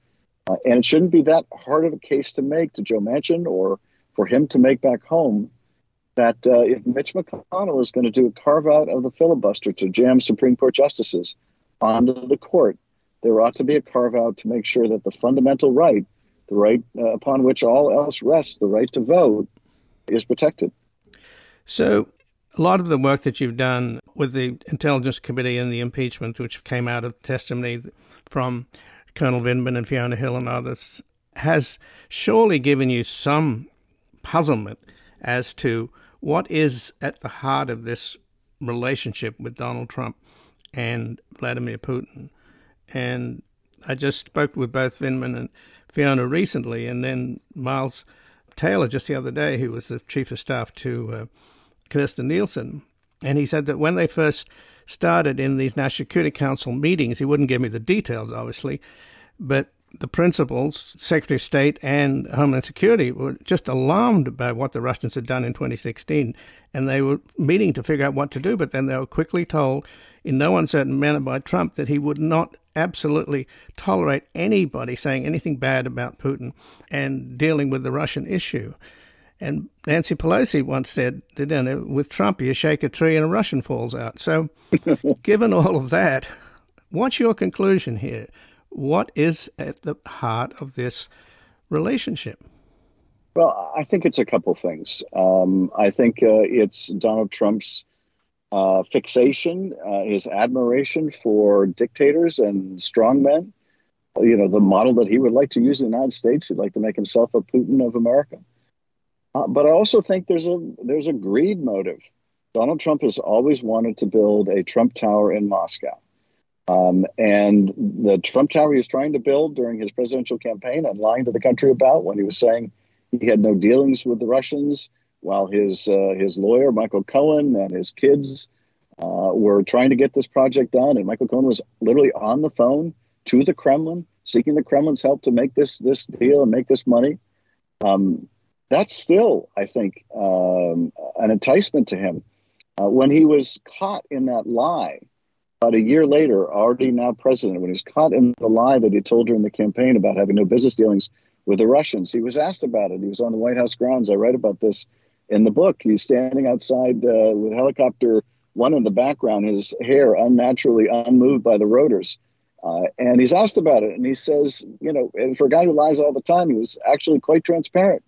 D: Uh, and it shouldn't be that hard of a case to make to Joe Manchin or for him to make back home that uh, if Mitch McConnell is going to do a carve out of the filibuster to jam Supreme Court justices onto the court, there ought to be a carve out to make sure that the fundamental right, the right uh, upon which all else rests, the right to vote, is protected.
A: So, a lot of the work that you've done with the Intelligence Committee and the impeachment, which came out of testimony from Colonel Vindman and Fiona Hill and others, has surely given you some puzzlement as to what is at the heart of this relationship with Donald Trump and Vladimir Putin. And I just spoke with both Vindman and Fiona recently, and then Miles Taylor just the other day, who was the chief of staff to uh, Kirstjen Nielsen. And he said that when they first started in these National Security Council meetings. He wouldn't give me the details, obviously, but the principals, Secretary of State and Homeland Security, were just alarmed by what the Russians had done in 2016, and they were meeting to figure out what to do. But then they were quickly told, in no uncertain manner by Trump, that he would not absolutely tolerate anybody saying anything bad about Putin and dealing with the Russian issue. And Nancy Pelosi once said that with Trump, you shake a tree and a Russian falls out. So, given all of that, what's your conclusion here? What is at the heart of this relationship?
D: Well, I think it's a couple things. Um, I think uh, it's Donald Trump's uh, fixation, uh, his admiration for dictators and strongmen. You know, the model that he would like to use in the United States. He'd like to make himself a Putin of America. Uh, but I also think there's a there's a greed motive. Donald Trump has always wanted to build a Trump Tower in Moscow. Um, and the Trump Tower he was trying to build during his presidential campaign and lying to the country about when he was saying he had no dealings with the Russians, while his uh, his lawyer Michael Cohen and his kids uh, were trying to get this project done, and Michael Cohen was literally on the phone to the Kremlin, seeking the Kremlin's help to make this this deal and make this money. Um, that's still, I think, um, an enticement to him. Uh, when he was caught in that lie, about a year later, already now president, when he was caught in the lie that he told during the campaign about having no business dealings with the Russians, he was asked about it. He was on the White House grounds. I write about this in the book. He's standing outside uh, with helicopter one in the background, his hair unnaturally unmoved by the rotors. Uh, and he's asked about it, and he says, you know, and for a guy who lies all the time, he was actually quite transparent.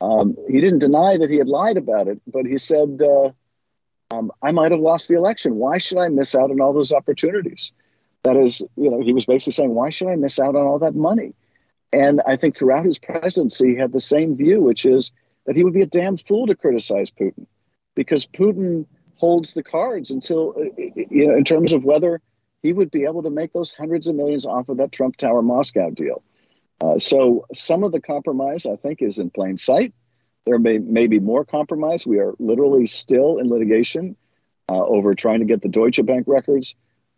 D: Um, he didn't deny that he had lied about it, but he said, uh, um, I might have lost the election. Why should I miss out on all those opportunities? That is, you know, he was basically saying, why should I miss out on all that money? And I think throughout his presidency, he had the same view, which is that he would be a damn fool to criticize Putin because Putin holds the cards until, uh, you know, in terms of whether he would be able to make those hundreds of millions off of that Trump Tower Moscow deal. Uh, so some of the compromise, I think, is in plain sight. There may, may be more compromise. We are literally still in litigation uh, over trying to get the Deutsche Bank records.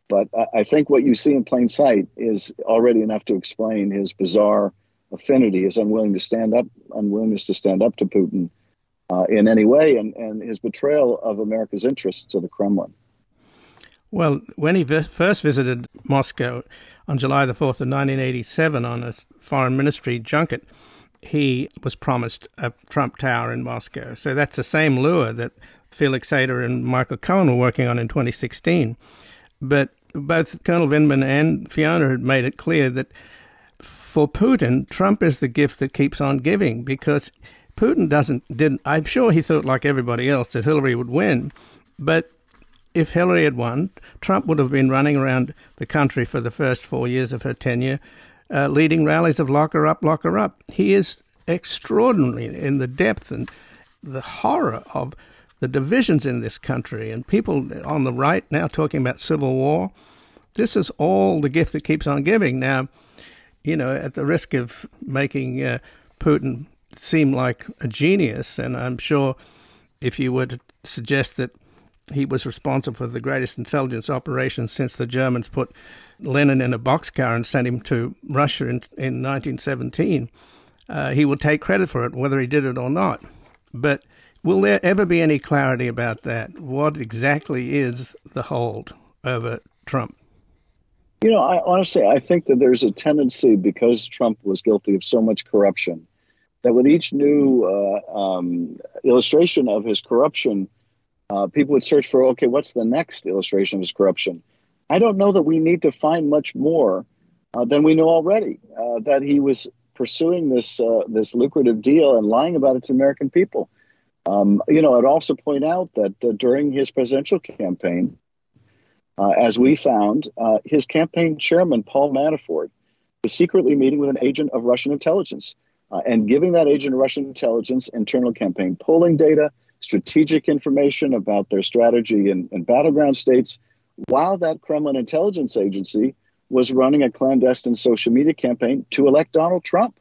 D: But I, I think what you see in plain sight is already enough to explain his bizarre affinity, his unwilling to stand up, unwillingness to stand up to Putin uh, in any way, and, and his betrayal of America's interests to the Kremlin.
A: Well, when he first visited Moscow on July the 4th of 1987 on a foreign ministry junket, he was promised a Trump Tower in Moscow. So that's the same lure that Felix Sater and Michael Cohen were working on in 2016. But both Colonel Vindman and Fiona had made it clear that for Putin, Trump is the gift that keeps on giving because Putin doesn't didn't I'm sure he thought like everybody else that Hillary would win, but if Hillary had won, Trump would have been running around the country for the first four years of her tenure, uh, leading rallies of lock her up, lock her up. He is extraordinary in the depth and the horror of the divisions in this country and people on the right now talking about civil war. This is all the gift that keeps on giving. Now, you know, at the risk of making uh, Putin seem like a genius, and I'm sure if you were to suggest that he was responsible for the greatest intelligence operation since the Germans put Lenin in a boxcar and sent him to Russia in, in 1917, uh, he will take credit for it, whether he did it or not. But will there ever be any clarity about that? What exactly is the hold over Trump?
D: You know, I, honestly, I think that there's a tendency because Trump was guilty of so much corruption that with each new uh, um, illustration of his corruption, uh, people would search for, okay, what's the next illustration of his corruption? I don't know that we need to find much more uh, than we know already. Uh, that he was pursuing this uh, this lucrative deal and lying about it to American people. Um, you know, I'd also point out that uh, during his presidential campaign, as we found, his campaign chairman Paul Manafort was secretly meeting with an agent of Russian intelligence uh, and giving that agent Russian intelligence internal campaign polling data, strategic information about their strategy in, in battleground states, while that Kremlin intelligence agency was running a clandestine social media campaign to elect Donald Trump.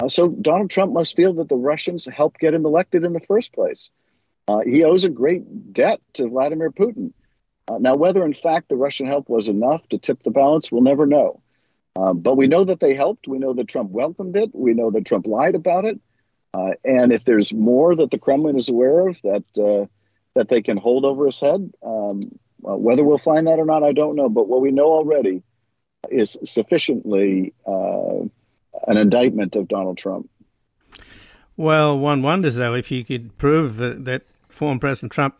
D: Uh, so Donald Trump must feel that the Russians helped get him elected in the first place. Uh, he owes a great debt to Vladimir Putin. Uh, now, whether in fact the Russian help was enough to tip the balance, we'll never know. Um, but we know that they helped. We know that Trump welcomed it. We know that Trump lied about it. Uh, and if there's more that the Kremlin is aware of that uh, that they can hold over his head, um, well, whether we'll find that or not, I don't know. But what we know already is sufficiently uh, an indictment of Donald Trump.
A: Well, one wonders though if you could prove that, that former President Trump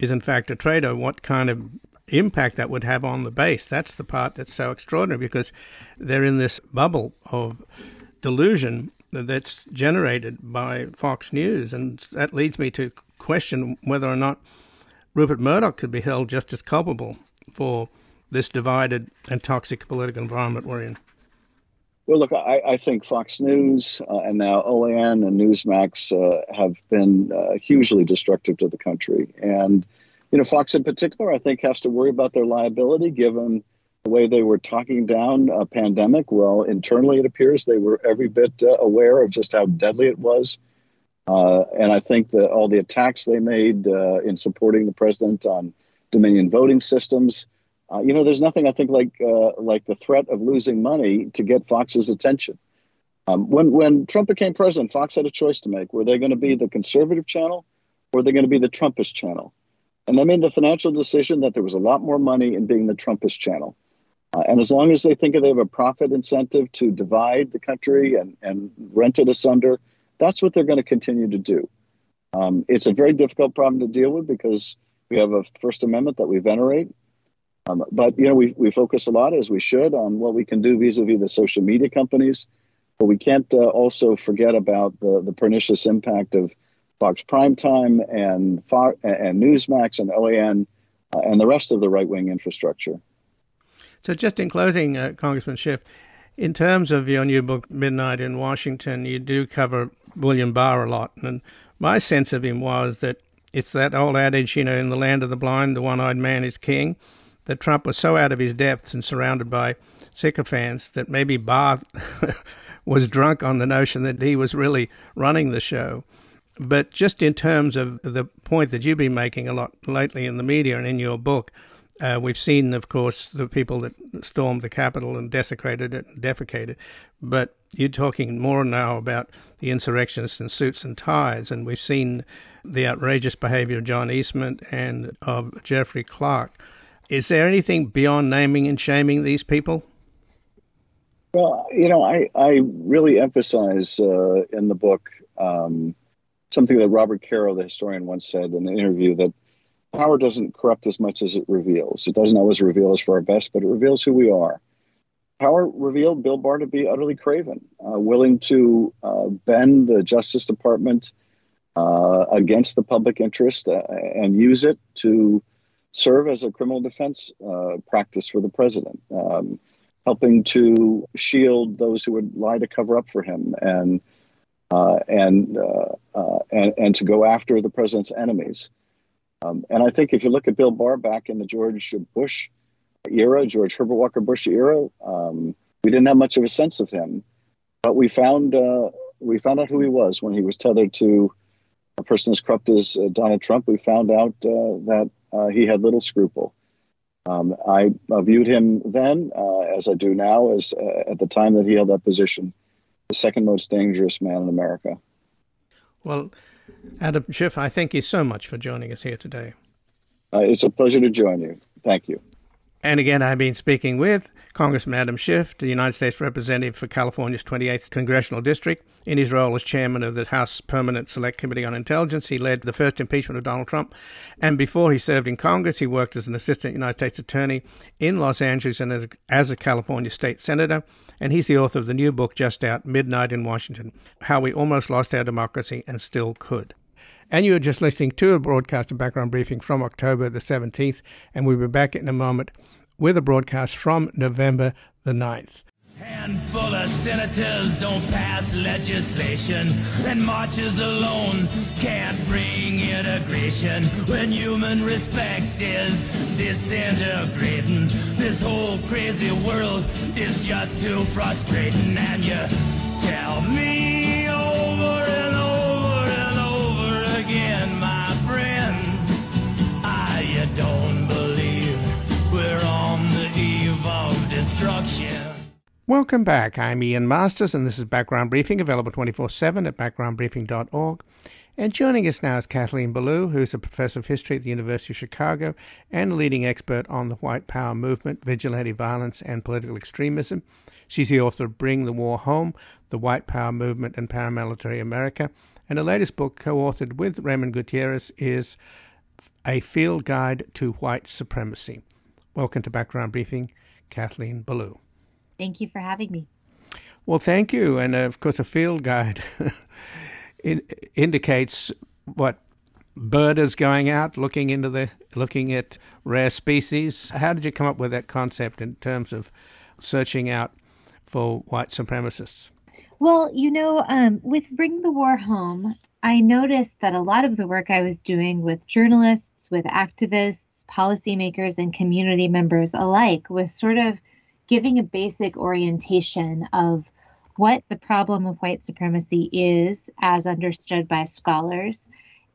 A: is in fact a traitor, what kind of impact that would have on the base. That's the part that's so extraordinary because they're in this bubble of delusion that's generated by Fox News. And that leads me to question whether or not Rupert Murdoch could be held just as culpable for this divided and toxic political environment we're in.
D: Well, look, I, I think Fox News uh, and now OAN and Newsmax uh, have been uh, hugely destructive to the country. And you know, Fox in particular, I think, has to worry about their liability given the way they were talking down a pandemic, well, internally it appears they were every bit uh, aware of just how deadly it was. Uh, and I think that all the attacks they made uh, in supporting the president on Dominion voting systems, uh, you know, there's nothing I think like uh, like the threat of losing money to get Fox's attention. Um, when when Trump became president, Fox had a choice to make: were they going to be the conservative channel, or were they going to be the Trumpist channel? And they made the financial decision that there was a lot more money in being the Trumpist channel. Uh, and as long as they think they have a profit incentive to divide the country and, and rent it asunder, that's what they're going to continue to do. Um, it's a very difficult problem to deal with because we have a First Amendment that we venerate. Um, but you know, we, we focus a lot, as we should, on what we can do vis-a-vis the social media companies. But we can't uh, also forget about the, the pernicious impact of Fox Primetime and Fox, and Newsmax and OAN uh, and the rest of the right-wing infrastructure.
A: So, just in closing, uh, Congressman Schiff, in terms of your new book, Midnight in Washington, you do cover William Barr a lot. And my sense of him was that it's that old adage, you know, in the land of the blind, the one eyed man is king, that Trump was so out of his depths and surrounded by sycophants that maybe Barr was drunk on the notion that he was really running the show. But just in terms of the point that you've been making a lot lately in the media and in your book, uh, we've seen, of course, the people that stormed the Capitol and desecrated it and defecated. But you're talking more now about the insurrectionists in suits and ties, and we've seen the outrageous behavior of John Eastman and of Jeffrey Clark. Is there anything beyond naming and shaming these people?
D: Well, you know, I, I really emphasize uh, in the book um, something that Robert Caro, the historian, once said in an interview that power doesn't corrupt as much as it reveals. It doesn't always reveal us for our best, but it reveals who we are. Power revealed Bill Barr to be utterly craven, uh, willing to uh, bend the Justice Department uh, against the public interest uh, and use it to serve as a criminal defense uh, practice for the president, um, helping to shield those who would lie to cover up for him and uh, and, and and to go after the president's enemies. Um, and I think if you look at Bill Barr back in the George Bush era, George Herbert Walker Bush era, um, we didn't have much of a sense of him, but we found uh, we found out who he was when he was tethered to a person as corrupt as uh, Donald Trump. We found out uh, that uh, he had little scruple. Um, I viewed him then, uh, as I do now, as uh, at the time that he held that position, the second most dangerous man in America.
A: Well, Adam Schiff, I thank you so much for joining us here today.
D: Uh, it's a pleasure to join you. Thank you.
A: And again, I've been speaking with Congressman Adam Schiff, the United States Representative for California's 28th Congressional District. In his role as chairman of the House Permanent Select Committee on Intelligence, he led the first impeachment of Donald Trump. And before he served in Congress, he worked as an assistant United States attorney in Los Angeles and as, as a California state senator. And he's the author of the new book just out, Midnight in Washington How We Almost Lost Our Democracy and Still Could. And you are just listening to a broadcast of background briefing from October the 17th, and we'll be back in a moment with a broadcast from November the 9th.
E: Handful of senators don't pass legislation, and marches alone can't bring integration. When human respect is disintegrating, this whole crazy world is just too frustrating. And you tell me over again, my friend, I don't believe we're on the eve of destruction.
A: Welcome back. I'm Ian Masters, and this is Background Briefing, available 24 7 at backgroundbriefing.org. And joining us now is Kathleen Belew, who's a professor of history at the University of Chicago and a leading expert on the white power movement, vigilante violence, and political extremism. She's the author of Bring the War Home The White Power Movement and Paramilitary America. And her latest book, co authored with Raymond Gutierrez, is A Field Guide to White Supremacy. Welcome to Background Briefing, Kathleen Belew.
F: Thank you for having me.
A: Well, thank you. And uh, of course, a field guide indicates what bird is going out looking into the looking at rare species. How did you come up with that concept in terms of searching out for white supremacists?
F: Well, you know, um, with Bring the War Home, I noticed that a lot of the work I was doing with journalists, with activists, policymakers and community members alike was sort of giving a basic orientation of what the problem of white supremacy is as understood by scholars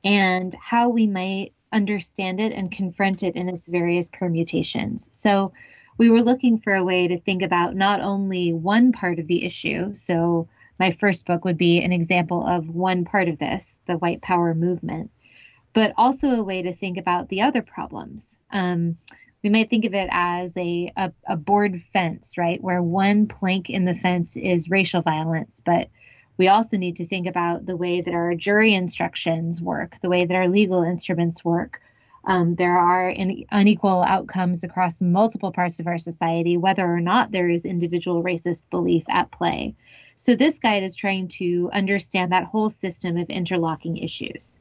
F: and how we might understand it and confront it in its various permutations. So we were looking for a way to think about not only one part of the issue, so my first book would be an example of one part of this, the white power movement, but also a way to think about the other problems. Um, we might think of it as a, a, a board fence, right, where one plank in the fence is racial violence, but we also need to think about the way that our jury instructions work, the way that our legal instruments work. Um, there are in, unequal outcomes across multiple parts of our society, whether or not there is individual racist belief at play. So, this guide is trying to understand that whole system of interlocking issues.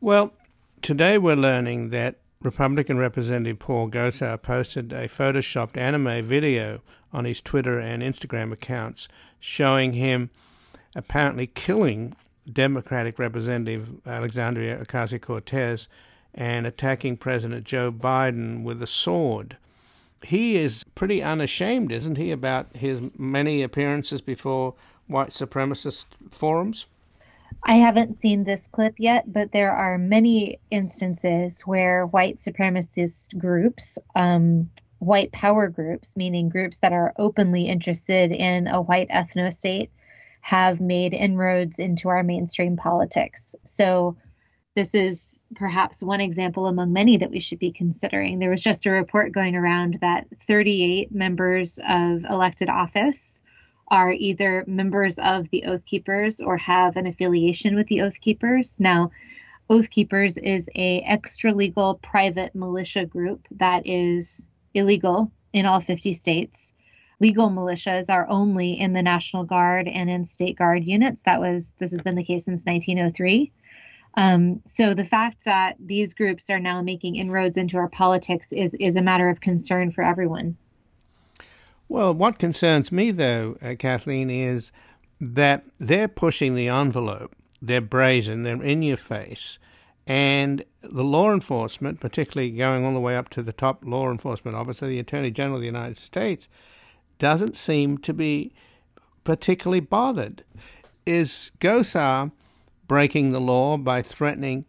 A: Well, today we're learning that Republican Representative Paul Gosar posted a photoshopped anime video on his Twitter and Instagram accounts showing him apparently killing Democratic Representative Alexandria Ocasio Cortez and attacking President Joe Biden with a sword. He is pretty unashamed, isn't he, about his many appearances before white supremacist forums?
F: I haven't seen this clip yet, but there are many instances where white supremacist groups, um, white power groups, meaning groups that are openly interested in a white ethno state, have made inroads into our mainstream politics. So, this is perhaps one example among many that we should be considering. There was just a report going around that 38 members of elected office are either members of the Oath Keepers or have an affiliation with the Oath Keepers. Now, Oath Keepers is a extra legal private militia group that is illegal in all 50 states legal militias are only in the National Guard and in state guard units. That was this has been the case since 1903. Um, so the fact that these groups are now making inroads into our politics is is a matter of concern for everyone.
A: Well, what concerns me though, uh, Kathleen, is that they're pushing the envelope. They're brazen. They're in your face. And the law enforcement, particularly going all the way up to the top law enforcement officer, the Attorney General of the United States, doesn't seem to be particularly bothered. Is Gosar breaking the law by threatening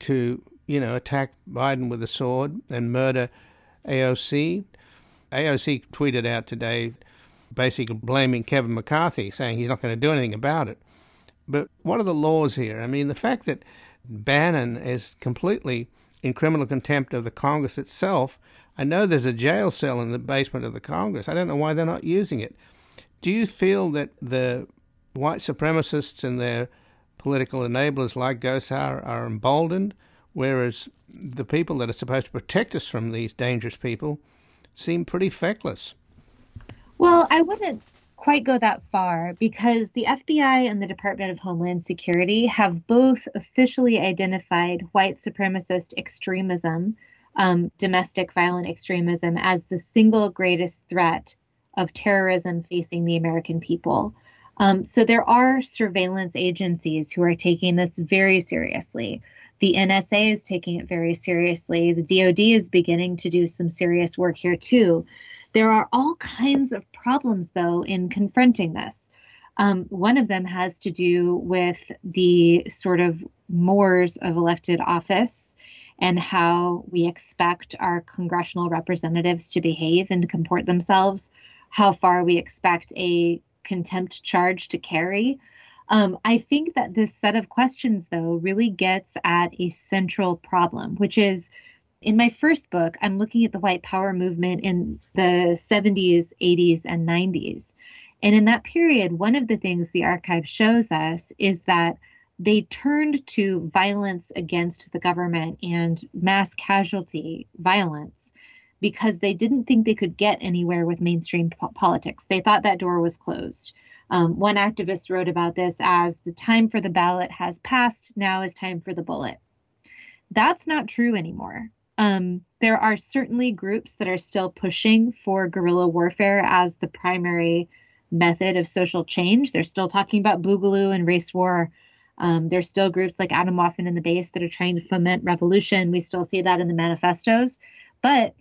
A: to, you know, attack Biden with a sword and murder AOC? AOC tweeted out today basically blaming Kevin McCarthy, saying he's not going to do anything about it. But what are the laws here? I mean, the fact that Bannon is completely in criminal contempt of the Congress itself I know there's a jail cell in the basement of the Congress. I don't know why they're not using it. Do you feel that the white supremacists and their political enablers like Gosar are emboldened, whereas the people that are supposed to protect us from these dangerous people seem pretty feckless?
F: Well, I wouldn't quite go that far because the FBI and the Department of Homeland Security have both officially identified white supremacist extremism um, domestic violent extremism as the single greatest threat of terrorism facing the American people. Um, so there are surveillance agencies who are taking this very seriously. The NSA is taking it very seriously. The DoD is beginning to do some serious work here too. There are all kinds of problems, though, in confronting this. Um, one of them has to do with the sort of mores of elected office and how we expect our congressional representatives to behave and comport themselves, how far we expect a contempt charge to carry. Um, I think that this set of questions, though, really gets at a central problem, which is in my first book, I'm looking at the white power movement in the 70s, 80s, and 90s. And in that period, one of the things the archive shows us is that they turned to violence against the government and mass casualty violence because they didn't think they could get anywhere with mainstream po- politics. They thought that door was closed. Um, one activist wrote about this as the time for the ballot has passed, now is time for the bullet. That's not true anymore. Um, there are certainly groups that are still pushing for guerrilla warfare as the primary method of social change. They're still talking about boogaloo and race war Um, there's still groups like Atomwaffen in the base that are trying to foment revolution. We still see that in the manifestos. But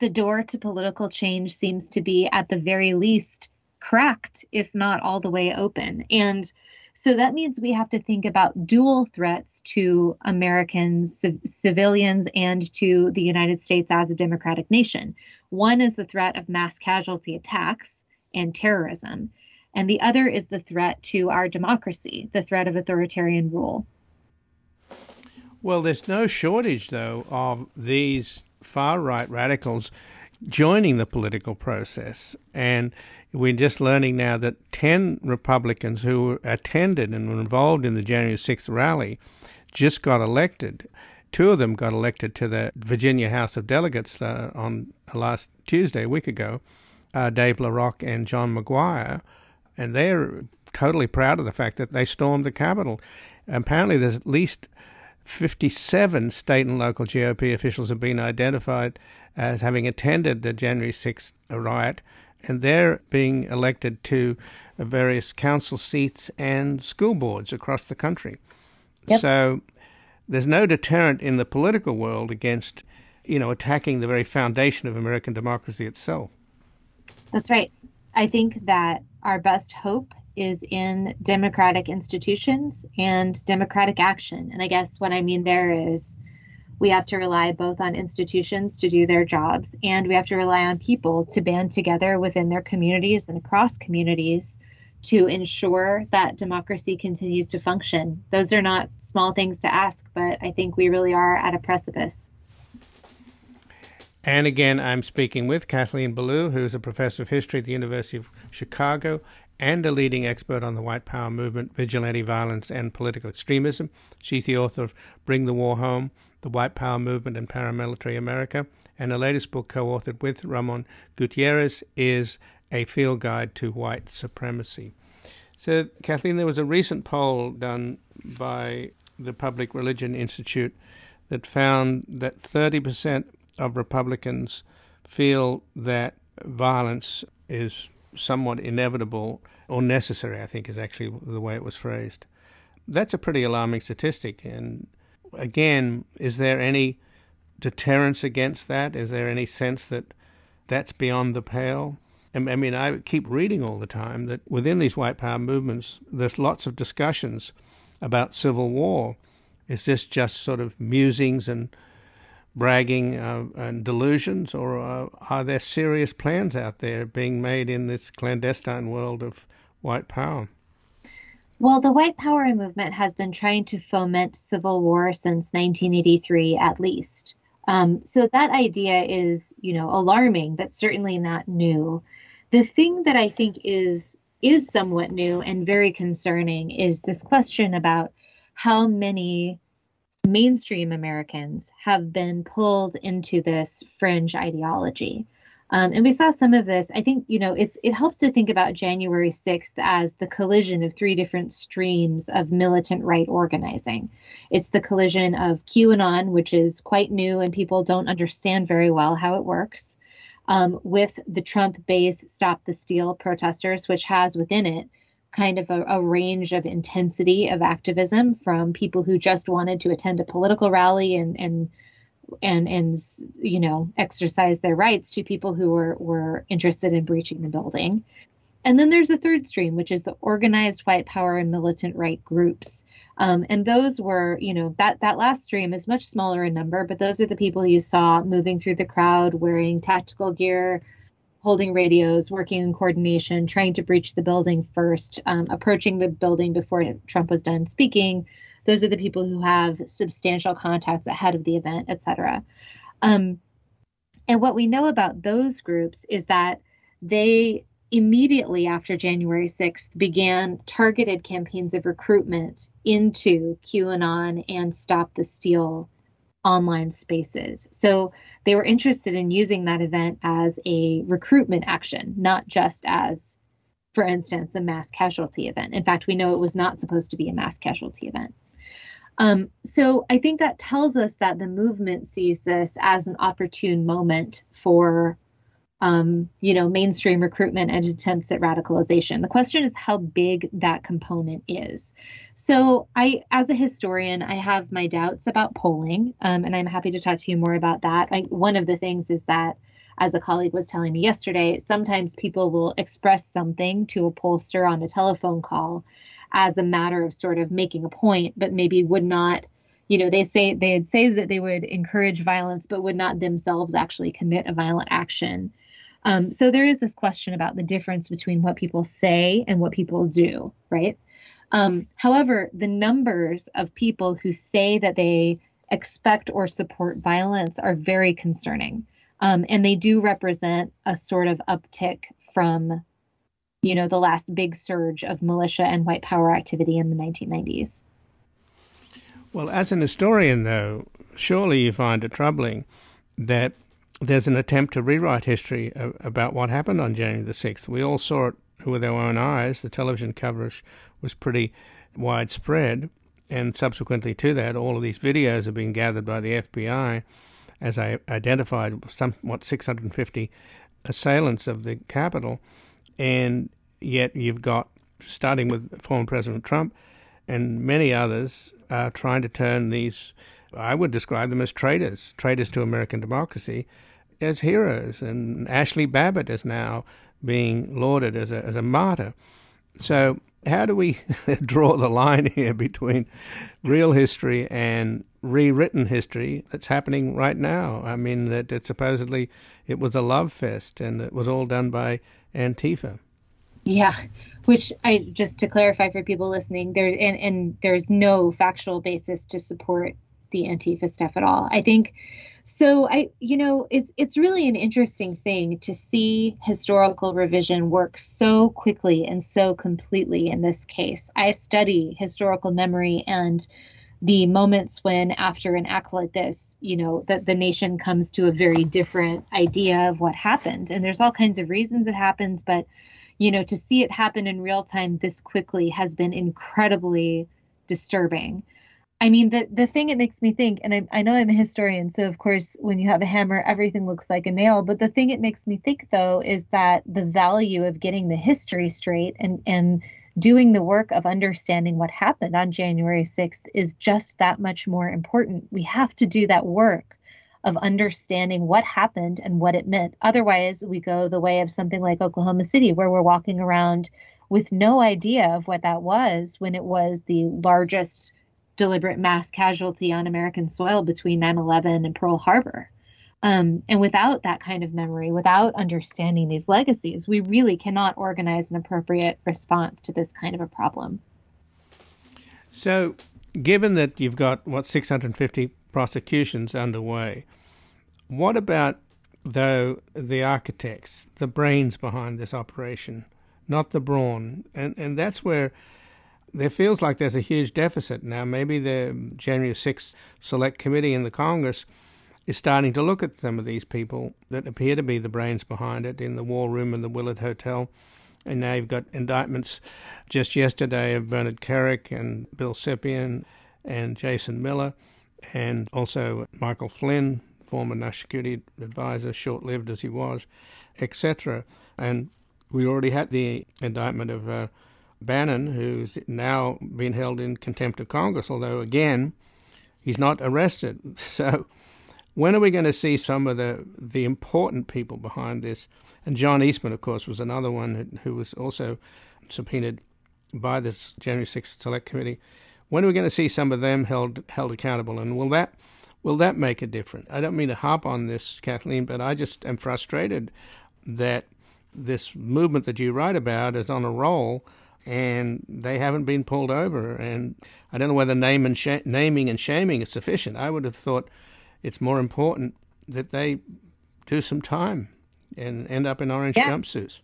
F: the door to political change seems to be, at the very least, cracked, if not all the way open. And so that means we have to think about dual threats to Americans, civilians, and to the United States as a democratic nation. One is the threat of mass casualty attacks and terrorism, and the other is the threat to our democracy, the threat of authoritarian rule.
A: Well, there's no shortage, though, of these far right radicals joining the political process. And we're just learning now that 10 Republicans who attended and were involved in the January 6th rally just got elected. Two of them got elected to the Virginia House of Delegates uh, on last Tuesday, a week ago, uh, Dave LaRock and John McGuire. And they're totally proud of the fact that they stormed the Capitol. Apparently, there's at least 57 state and local GOP officials have been identified as having attended the January 6th riot and they're being elected to various council seats and school boards across the country. Yep. So there's no deterrent in the political world against, you know, attacking the very foundation of American democracy itself.
F: That's right. I think that our best hope is in democratic institutions and democratic action. And I guess what I mean there is we have to rely both on institutions to do their jobs and we have to rely on people to band together within their communities and across communities to ensure that democracy continues to function. Those are not small things to ask, but I think we really are at a precipice.
A: And again, I'm speaking with Kathleen Belew, who's a professor of history at the University of Chicago and a leading expert on the white power movement, vigilante violence, and political extremism. She's the author of Bring the War Home The White Power Movement and Paramilitary America. And her latest book, co authored with Ramon Gutierrez, is A Field Guide to White Supremacy. So, Kathleen, there was a recent poll done by the Public Religion Institute that found that 30% of Republicans feel that violence is somewhat inevitable or necessary, I think is actually the way it was phrased. That's a pretty alarming statistic. And again, is there any deterrence against that? Is there any sense that that's beyond the pale? I mean, I keep reading all the time that within these white power movements, there's lots of discussions about civil war. Is this just sort of musings and bragging uh, and delusions, or uh, are there serious plans out there being made in this clandestine world of white power?
F: Well, the white power movement has been trying to foment civil war since 1983 at least. Um, so that idea is, you know, alarming, but certainly not new. The thing that I think is is somewhat new and very concerning is this question about how many mainstream Americans have been pulled into this fringe ideology. Um, and we saw some of this. I think you know it's it helps to think about January 6th as the collision of three different streams of militant right organizing. It's the collision of QAnon, which is quite new and people don't understand very well how it works, um, with the Trump base Stop the Steal protesters, which has within it kind of a, a, range of intensity of activism from people who just wanted to attend a political rally and and and and you know exercise their rights to people who were were interested in breaching the building. And then there's a third stream which is the organized white power and militant right groups. Um, and those were you know that that last stream is much smaller in number but those are the people you saw moving through the crowd wearing tactical gear holding radios, working in coordination, trying to breach the building first, um, approaching the building before Trump was done speaking. Those are the people who have substantial contacts ahead of the event, et cetera. Um, and what we know about those groups is that they immediately after January 6th began targeted campaigns of recruitment into QAnon and Stop the Steal online spaces. So they were interested in using that event as a recruitment action, not just as, for instance, a mass casualty event. In fact, we know it was not supposed to be a mass casualty event. Um, so I think that tells us that the movement sees this as an opportune moment for um, you know, mainstream recruitment and attempts at radicalization. The question is how big that component is. So, I, as a historian, I have my doubts about polling, um, and I'm happy to talk to you more about that. I, one of the things is that, as a colleague was telling me yesterday, sometimes people will express something to a pollster on a telephone call as a matter of sort of making a point, but maybe would not you know they say they'd say that they would encourage violence but would not themselves actually commit a violent action um, so there is this question about the difference between what people say and what people do, right? Um, however, the numbers of people who say that they expect or support violence are very concerning. Um, and they do represent a sort of uptick from, you know, the last big surge of militia and white power activity in the 1990s.
A: Well, as an historian, though, surely you find it troubling that there's an attempt to rewrite history about what happened on January the 6th. We all saw it with our own eyes. The television coverage was pretty widespread. And subsequently to that, all of these videos have been gathered by the FBI, as I identified somewhat 650 assailants of the Capitol. And yet you've got, starting with former President Trump and many others, uh, trying to turn these, I would describe them as traitors, traitors to American democracy as heroes, and Ashley Babbitt is now being lauded as a, as a martyr. So, how do we draw the line here between real history and rewritten history that's happening right now? I mean, that it supposedly it was a love fest and it was all done by Antifa.
F: Yeah, which I just to clarify for people listening, there and, and there's no factual basis to support the Antifa stuff at all. I think so I you know it's it's really an interesting thing to see historical revision work so quickly and so completely in this case. I study historical memory and the moments when after an act like this, you know, that the nation comes to a very different idea of what happened. And there's all kinds of reasons it happens, but you know, to see it happen in real time this quickly has been incredibly disturbing. I mean, the the thing it makes me think, and I, I know I'm a historian, so of course, when you have a hammer, everything looks like a nail. But the thing it makes me think, though, is that the value of getting the history straight and and doing the work of understanding what happened on January 6th is just that much more important. We have to do that work of understanding what happened and what it meant. Otherwise, we go the way of something like Oklahoma City, where we're walking around with no idea of what that was when it was the largest deliberate mass casualty on American soil between 9 11 and Pearl Harbor. Um, and without that kind of memory, without understanding these legacies, we really cannot organize an appropriate response to this kind of a problem.
A: So, given that you've got, what, 650 prosecutions underway, what about, though, the architects, the brains behind this operation, not the brawn? And, and that's where there feels like there's a huge deficit now. Maybe the January 6th Select Committee in the Congress is starting to look at some of these people that appear to be the brains behind it in the War Room and the Willard Hotel. And now you've got indictments just yesterday of Bernard Kerik and Bill Stepien and Jason Miller, and also Michael Flynn, former national security advisor, short lived as he was, etc. And we already had the indictment of uh, Bannon, who's now being held in contempt of Congress, although again, he's not arrested. So, when are we going to see some of the the important people behind this? And John Eastman, of course, was another one who was also subpoenaed by this January 6th Select Committee. When are we going to see some of them held held accountable? And will that will that make a difference? I don't mean to harp on this, Kathleen, but I just am frustrated that this movement that you write about is on a roll and they haven't been pulled over. And I don't know whether name and sh- naming and shaming is sufficient. I would have thought it's more important that they do some time and end up in orange yeah. jumpsuits.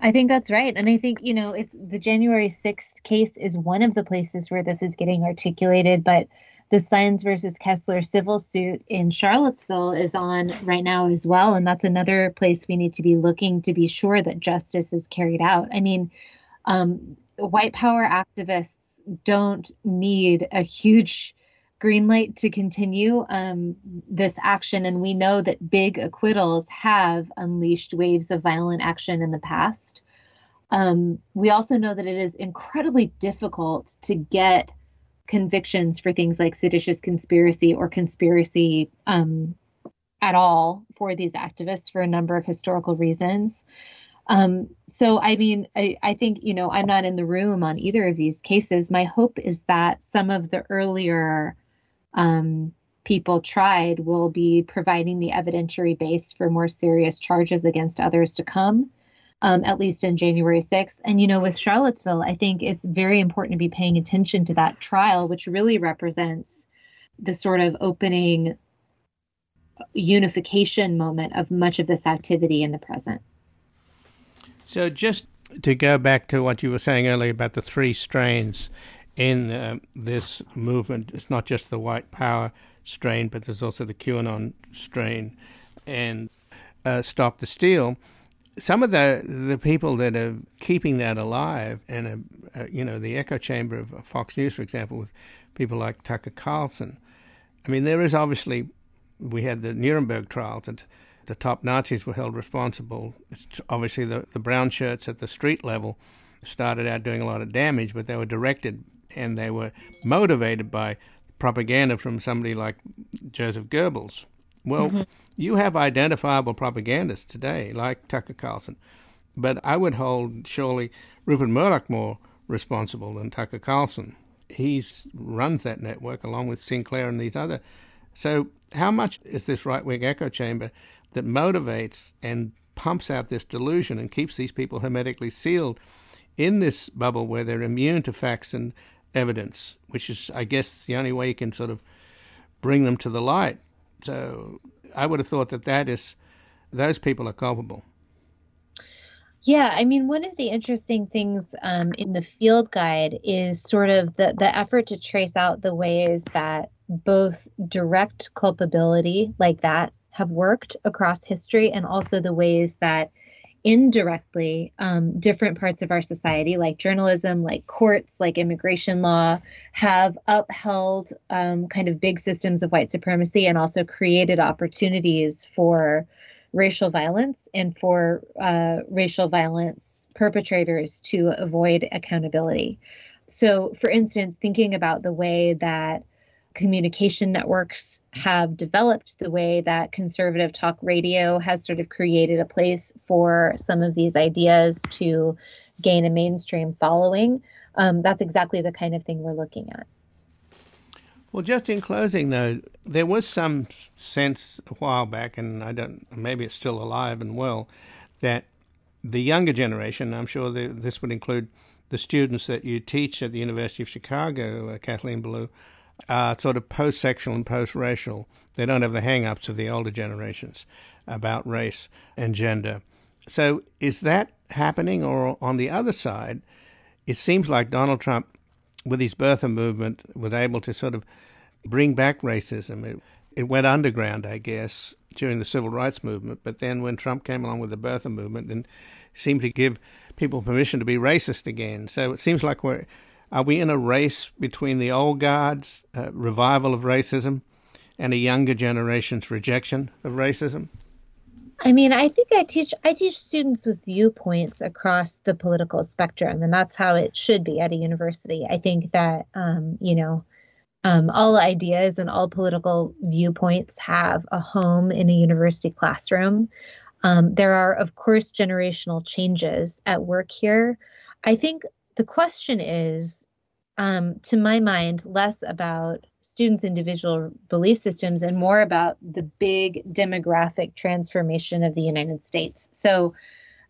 F: I think that's right. And I think, you know, it's the January 6th case is one of the places where this is getting articulated, but the Sines versus Kessler civil suit in Charlottesville is on right now as well. And that's another place we need to be looking to be sure that justice is carried out. I mean, um, white power activists don't need a huge green light to continue um, this action. And we know that big acquittals have unleashed waves of violent action in the past. Um, we also know that it is incredibly difficult to get convictions for things like seditious conspiracy or conspiracy um, at all for these activists for a number of historical reasons. Um, so, I mean, I, I think, you know, I'm not in the room on either of these cases. My hope is that some of the earlier um, people tried will be providing the evidentiary base for more serious charges against others to come. Um, at least in January 6th. And, you know, with Charlottesville, I think it's very important to be paying attention to that trial, which really represents the sort of opening unification moment of much of this activity in the present.
A: So, just to go back to what you were saying earlier about the three strains in uh, this movement, it's not just the white power strain, but there's also the QAnon strain and uh, Stop the Steal. Some of the the people that are keeping that alive, and uh, you know, the echo chamber of Fox News, for example, with people like Tucker Carlson. I mean, there is obviously we had the Nuremberg trials, and the top Nazis were held responsible. It's obviously, the, the brown shirts at the street level started out doing a lot of damage, but they were directed and they were motivated by propaganda from somebody like Joseph Goebbels. Well, mm-hmm. you have identifiable propagandists today, like Tucker Carlson, but I would hold surely Rupert Murdoch more responsible than Tucker Carlson. He runs that network along with Sinclair and these other. So how much is this right wing echo chamber that motivates and pumps out this delusion and keeps these people hermetically sealed in this bubble where they're immune to facts and evidence, which is, I guess, the only way you can sort of bring them to the light. So I would have thought that that is, those people are culpable.
F: Yeah, I mean, one of the interesting things um, in the field guide is sort of the, the effort to trace out the ways that both direct culpability like that have worked across history and also the ways that indirectly um, different parts of our society like journalism like courts like immigration law have upheld um, kind of big systems of white supremacy and also created opportunities for racial violence and for uh, racial violence perpetrators to avoid accountability. So for instance thinking about the way that communication networks have developed, the way that conservative talk radio has sort of created a place for some of these ideas to gain a mainstream following. Um, that's exactly the kind of thing we're looking at.
A: Well, just in closing, though, there was some sense a while back, and I don't, maybe it's still alive and well, that the younger generation, I'm sure this would include the students that you teach at the University of Chicago, uh, Kathleen Belew, are sort of post sexual and post racial. They don't have the hang ups of the older generations about race and gender. So is that happening? Or on the other side, it seems like Donald Trump, with his birther movement, was able to sort of bring back racism. It, it went underground, I guess, during the civil rights movement. But then when Trump came along with the birther movement and seemed to give people permission to be racist again. So it seems like we're are we in a race between the old guard's uh, revival of racism and a younger generation's rejection of racism?
F: I mean, I think I teach I teach students with viewpoints across the political spectrum, and that's how it should be at a university. I think that um, you know, um, all ideas and all political viewpoints have a home in a university classroom. Um, there are, of course, generational changes at work here. I think the question is, um, to my mind, less about students' individual belief systems and more about the big demographic transformation of the United States. So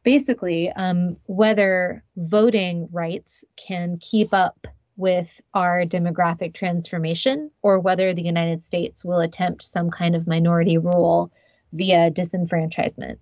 F: basically, um, whether voting rights can keep up with our demographic transformation or whether the United States will attempt some kind of minority rule via disenfranchisement.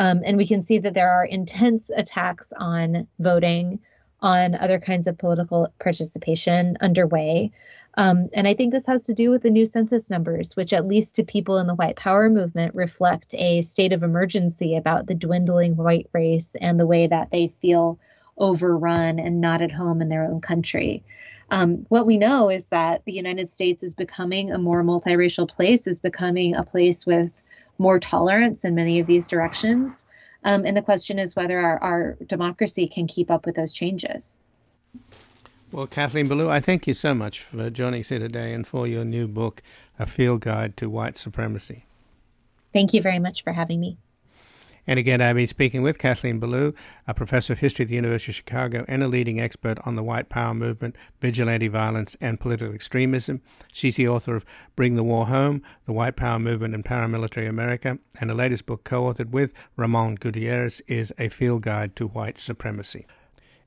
F: Um, and we can see that there are intense attacks on voting on other kinds of political participation underway. Um, and I think this has to do with the new census numbers, which, at least to people in the white power movement, reflect a state of emergency about the dwindling white race and the way that they feel overrun and not at home in their own country. Um, what we know is that the United States is becoming a more multiracial place, is becoming a place with more tolerance in many of these directions. Um, and the question is whether our, our democracy can keep up with those changes.
A: Well, Kathleen Belew, I thank you so much for joining us here today and for your new book, A Field Guide to White Supremacy.
F: Thank you very much for having me.
A: And again, I've been speaking with Kathleen Belew, a professor of history at the University of Chicago and a leading expert on the white power movement, vigilante violence, and political extremism. She's the author of Bring the War Home, The White Power Movement in Paramilitary America, and her latest book, co authored with Ramon Gutierrez, is A Field Guide to White Supremacy.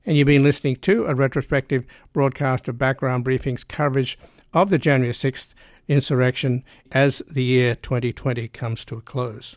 A: And you've been listening to a retrospective broadcast of background briefings coverage of the January 6th insurrection as the year 2020 comes to a close.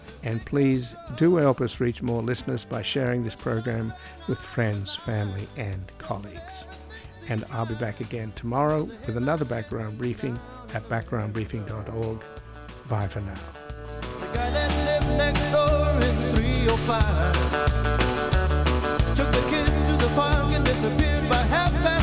A: and please do help us reach more listeners by sharing this program with friends, family, and colleagues. And I'll be back again tomorrow with another background briefing at backgroundbriefing.org. Bye for now. The guy that lived next door in 305 took the kids to the park and disappeared by half past